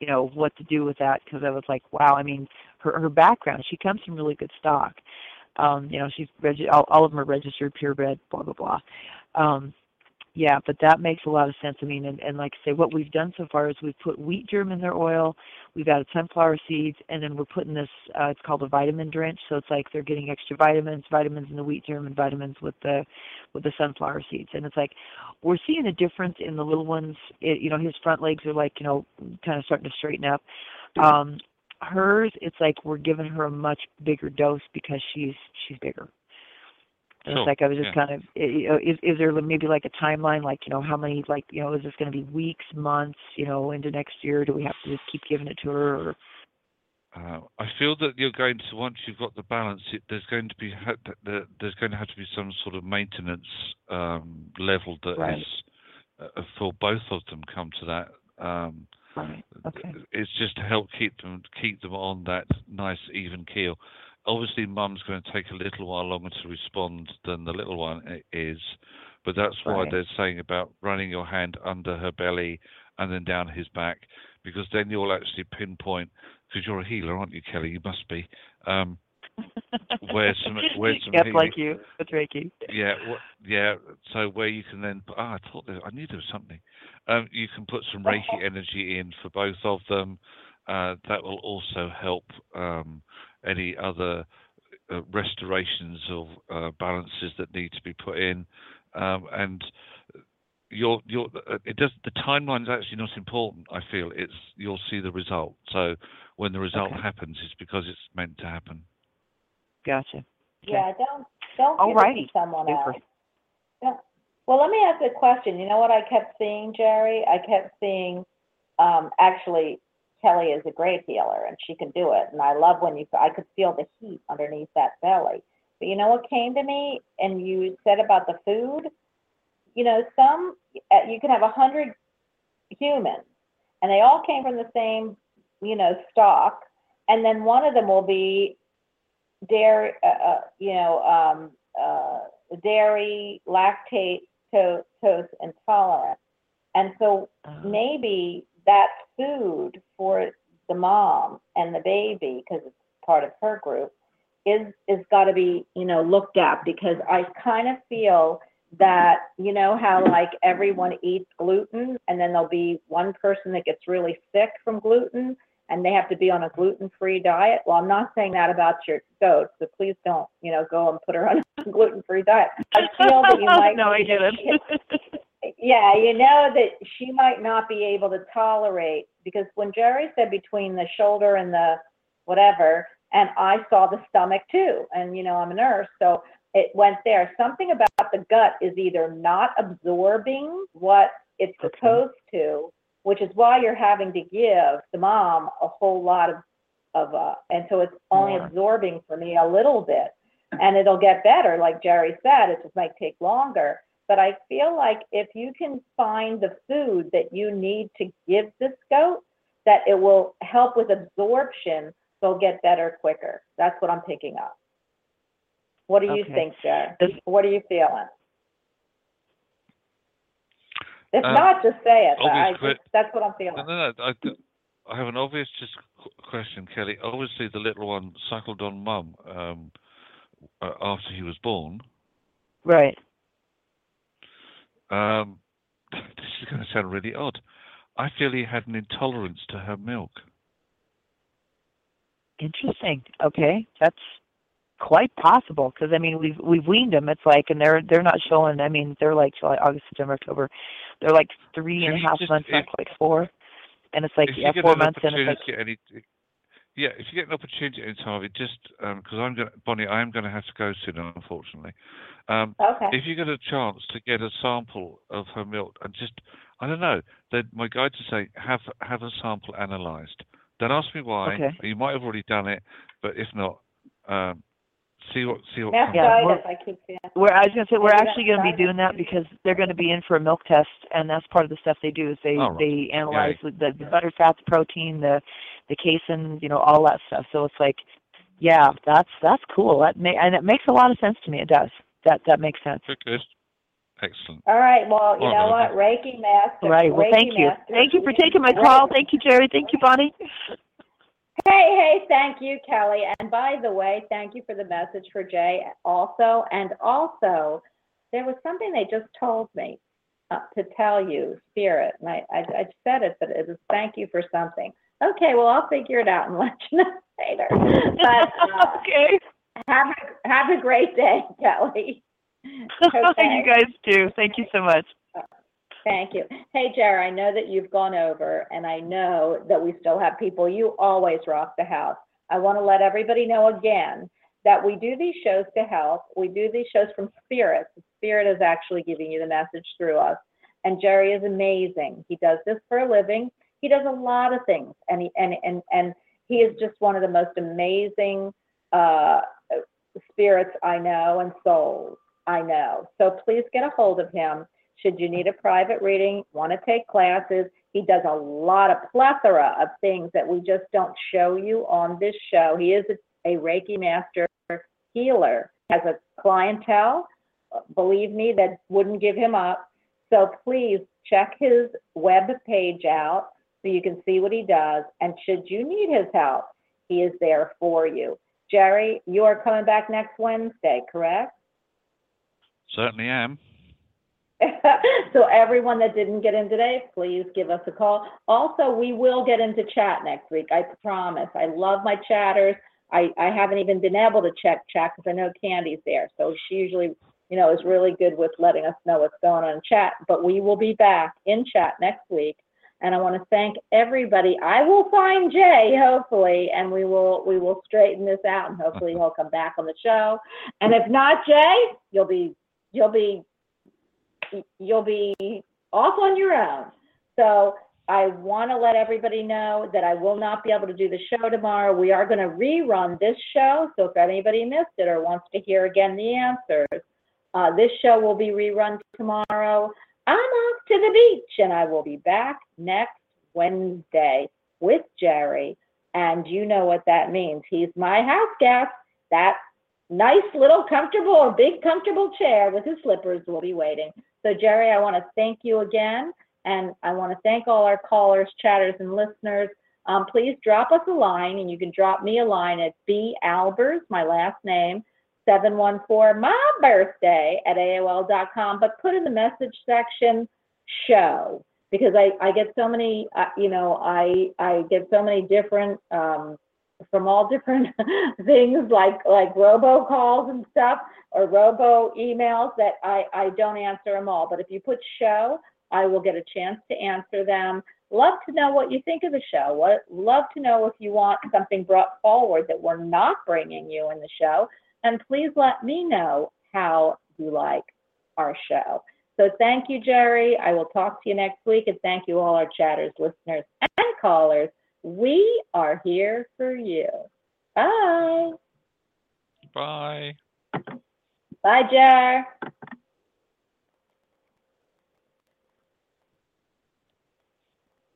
[SPEAKER 10] you know what to do with that because I was like wow I mean her her background she comes from really good stock. Um you know she's regi- all, all of them are registered purebred blah blah blah. Um yeah but that makes a lot of sense. I mean and, and like I say what we've done so far is we've put wheat germ in their oil we've added sunflower seeds and then we're putting this uh it's called a vitamin drench. So it's like they're getting extra vitamins vitamins in the wheat germ and vitamins with the with the sunflower seeds. And it's like we're seeing a difference in the little ones. It, you know his front legs are like you know kind of starting to straighten up. Um hers it's like we're giving her a much bigger dose because she's she's bigger and
[SPEAKER 3] Sure,
[SPEAKER 10] it's like I was just
[SPEAKER 3] yeah.
[SPEAKER 10] kind of i- i- is is there maybe like a timeline like you know how many like you know is this going to be weeks months you know into next year do we have to just keep giving it to her or
[SPEAKER 3] Uh, I feel that you're going to once you've got the balance, it, there's going to be ha- th- th- there's going to have to be some sort of maintenance um, level that is
[SPEAKER 10] Right.
[SPEAKER 3] uh, for both of them come to that. Um,
[SPEAKER 10] right okay
[SPEAKER 3] it's just to help keep them keep them on that nice even keel. Obviously, mum's going to take a little while longer to respond than the little one is, but that's why
[SPEAKER 10] Right.
[SPEAKER 3] they're saying about running your hand under her belly and then down his back, because then you'll actually pinpoint. Because you're a healer, aren't you, Kelly? You must be. Um, where some where some
[SPEAKER 10] yep
[SPEAKER 3] healing-
[SPEAKER 10] like you that's Reiki
[SPEAKER 3] yeah, wha- yeah. So where you can then, ah, I thought there, I knew there was something. Um, you can put some Reiki energy in for both of them. Uh, that will also help um, any other uh, restorations of uh, balances that need to be put in. Um, and your your uh, it does the timeline is actually not important. I feel it's you'll see the result. So when the result
[SPEAKER 10] Okay.
[SPEAKER 3] happens, it's because it's meant to happen.
[SPEAKER 10] gotcha
[SPEAKER 2] Yeah, don't don't give it to someone
[SPEAKER 10] Super.
[SPEAKER 2] else. Don't- Well, let me ask a question. You know what I kept seeing, Jerry? I kept seeing, um, actually, Kelly is a great healer and she can do it. And I love when you, I could feel the heat underneath that belly. But you know what came to me? And you said about the food? You know, some, uh, you can have a hundred humans and they all came from the same, you know, stock. And then one of them will be dairy, uh, uh, you know, um, uh, dairy, lactate, to- lactose intolerant. And so
[SPEAKER 10] Uh-huh.
[SPEAKER 2] maybe that food for the mom and the baby, because it's part of her group, is is got to be you know looked at because I kind of feel that you know how like everyone eats gluten and then there'll be one person that gets really sick from gluten and they have to be on a gluten-free diet. Well, I'm not saying that about your goat, so please don't, you know, go and put her on a gluten-free diet. I feel that you might.
[SPEAKER 10] no, I get it.
[SPEAKER 2] yeah, you know that she might not be able to tolerate because when Jerry said between the shoulder and the whatever, and I saw the stomach too, and you know I'm a nurse, so it went there. Something about the gut is either not absorbing what it's
[SPEAKER 10] Okay.
[SPEAKER 2] supposed to, which is why you're having to give the mom a whole lot of of uh, and so it's only
[SPEAKER 10] More.
[SPEAKER 2] absorbing for me a little bit, and it'll get better, like Jerry said. It just might take longer. But I feel like if you can find the food that you need to give this goat, that it will help with absorption, they'll get better quicker. That's what I'm picking up. What do you
[SPEAKER 10] Okay.
[SPEAKER 2] think, Jerry?
[SPEAKER 10] This-
[SPEAKER 2] What are you feeling? If
[SPEAKER 3] Um,
[SPEAKER 2] not, just say it. but I
[SPEAKER 3] obvious
[SPEAKER 2] just, that's what I'm feeling.
[SPEAKER 3] no, no. I, I have an obvious just question, Kelly. Obviously, the little one suckled on mum um, uh, after he was born.
[SPEAKER 10] right.
[SPEAKER 3] Um, this is going to sound really odd. I feel he had an intolerance to her milk.
[SPEAKER 10] Interesting. Okay, that's quite possible because I mean we've we've weaned them. It's like and they're they're not showing. I mean they're like July, August, September, October. They're like three and a half
[SPEAKER 3] just-
[SPEAKER 10] months, not quite four. And it's like yeah, four months and it's like
[SPEAKER 3] any, yeah, if you get an opportunity any time, just because I'm going, Bonnie, I am going to have to go soon, unfortunately. Um,
[SPEAKER 2] Okay.
[SPEAKER 3] if you get a chance to get a sample of her milk and just, I don't know, that my guide to say have have a sample analysed. Don't ask me why.
[SPEAKER 10] Okay.
[SPEAKER 3] You might have already done it, but if not, um, see what see what comes.
[SPEAKER 10] Yeah,
[SPEAKER 2] Mastitis,
[SPEAKER 10] we're-
[SPEAKER 2] I keep seeing.
[SPEAKER 10] We're, I was gonna say we're
[SPEAKER 2] Maybe
[SPEAKER 10] actually gonna be
[SPEAKER 2] part
[SPEAKER 10] doing that because they're gonna be in for a milk test, and that's part of the stuff they do is they
[SPEAKER 3] Oh, right.
[SPEAKER 10] they analyze the, the butter, fat, the protein, the the casein, you know, all that stuff. So it's like, yeah, that's that's cool. That may, and it makes a lot of sense to me. It does. That that makes sense.
[SPEAKER 3] Good, good, excellent.
[SPEAKER 2] All right. Well, you know what? Reiki master.
[SPEAKER 10] Right. Well,
[SPEAKER 2] Reiki
[SPEAKER 10] thank you.
[SPEAKER 2] master.
[SPEAKER 10] Thank you for taking my call. Thank you, Jerry. Thank you, Bonnie.
[SPEAKER 2] Hey, hey, thank you, Kelly. And by the way, thank you for the message for Jay also. And also, there was something they just told me uh, to tell you, Spirit. And I, I, I said it, but it was thank you for something. Okay, well, I'll figure it out and let you know later. But uh,
[SPEAKER 10] okay.
[SPEAKER 2] have a, have a great day, Kelly. Okay.
[SPEAKER 10] you guys too. Thank you so much.
[SPEAKER 2] Thank you. Hey, Jerry, I know that you've gone over, and I know that we still have people. You always rock the house. I want to let everybody know again that we do these shows to help. We do these shows from Spirit. Spirit is actually giving you the message through us. And Jerry is amazing. He does this for a living. He does a lot of things, and he and and and he is just one of the most amazing uh, spirits I know and souls I know. So please get a hold of him. Should you need a private reading, want to take classes, he does a lot of plethora of things that we just don't show you on this show. He is a, a Reiki master healer, has a clientele, believe me, that wouldn't give him up. So please check his web page out so you can see what he does. And should you need his help, he is there for you. Jerry, you are coming back next Wednesday, correct?
[SPEAKER 3] Certainly am.
[SPEAKER 2] so everyone that didn't get in today, please give us a call. Also, we will get into chat next week. I promise. I love my chatters. I, I haven't even been able to check chat because I know Candy's there. So she usually, you know, is really good with letting us know what's going on in chat. But we will be back in chat next week. And I want to thank everybody. I will find Jay, hopefully, and we will we will straighten this out and hopefully he'll come back on the show. And if not Jay, you'll be you'll be you'll be off on your own. So I want to let everybody know that I will not be able to do the show tomorrow. We are going to rerun this show. So if anybody missed it or wants to hear again the answers, uh, this show will be rerun tomorrow. I'm off to the beach and I will be back next Wednesday with Jerry. And you know what that means. He's my house guest. That nice little comfortable or big comfortable chair with his slippers will be waiting. So Jerry, I want to thank you again. And I want to thank all our callers, chatters, and listeners. Um, please drop us a line, and you can drop me a line at B Albers, my last name, 714 my birthday at AOL.com. But put in the message section show. because I, I get so many, uh, you know, I, I get so many different, um, from all different things like, like robocalls and stuff or robo emails that I, I don't answer them all. But if you put show, I will get a chance to answer them. Love to know what you think of the show. What, love to know if you want something brought forward that we're not bringing you in the show. And please let me know how you like our show. So thank you, Jerry. I will talk to you next week. And thank you, all our chatters, listeners, and callers. We are here for you. Bye.
[SPEAKER 3] Bye.
[SPEAKER 2] Bye, Jar.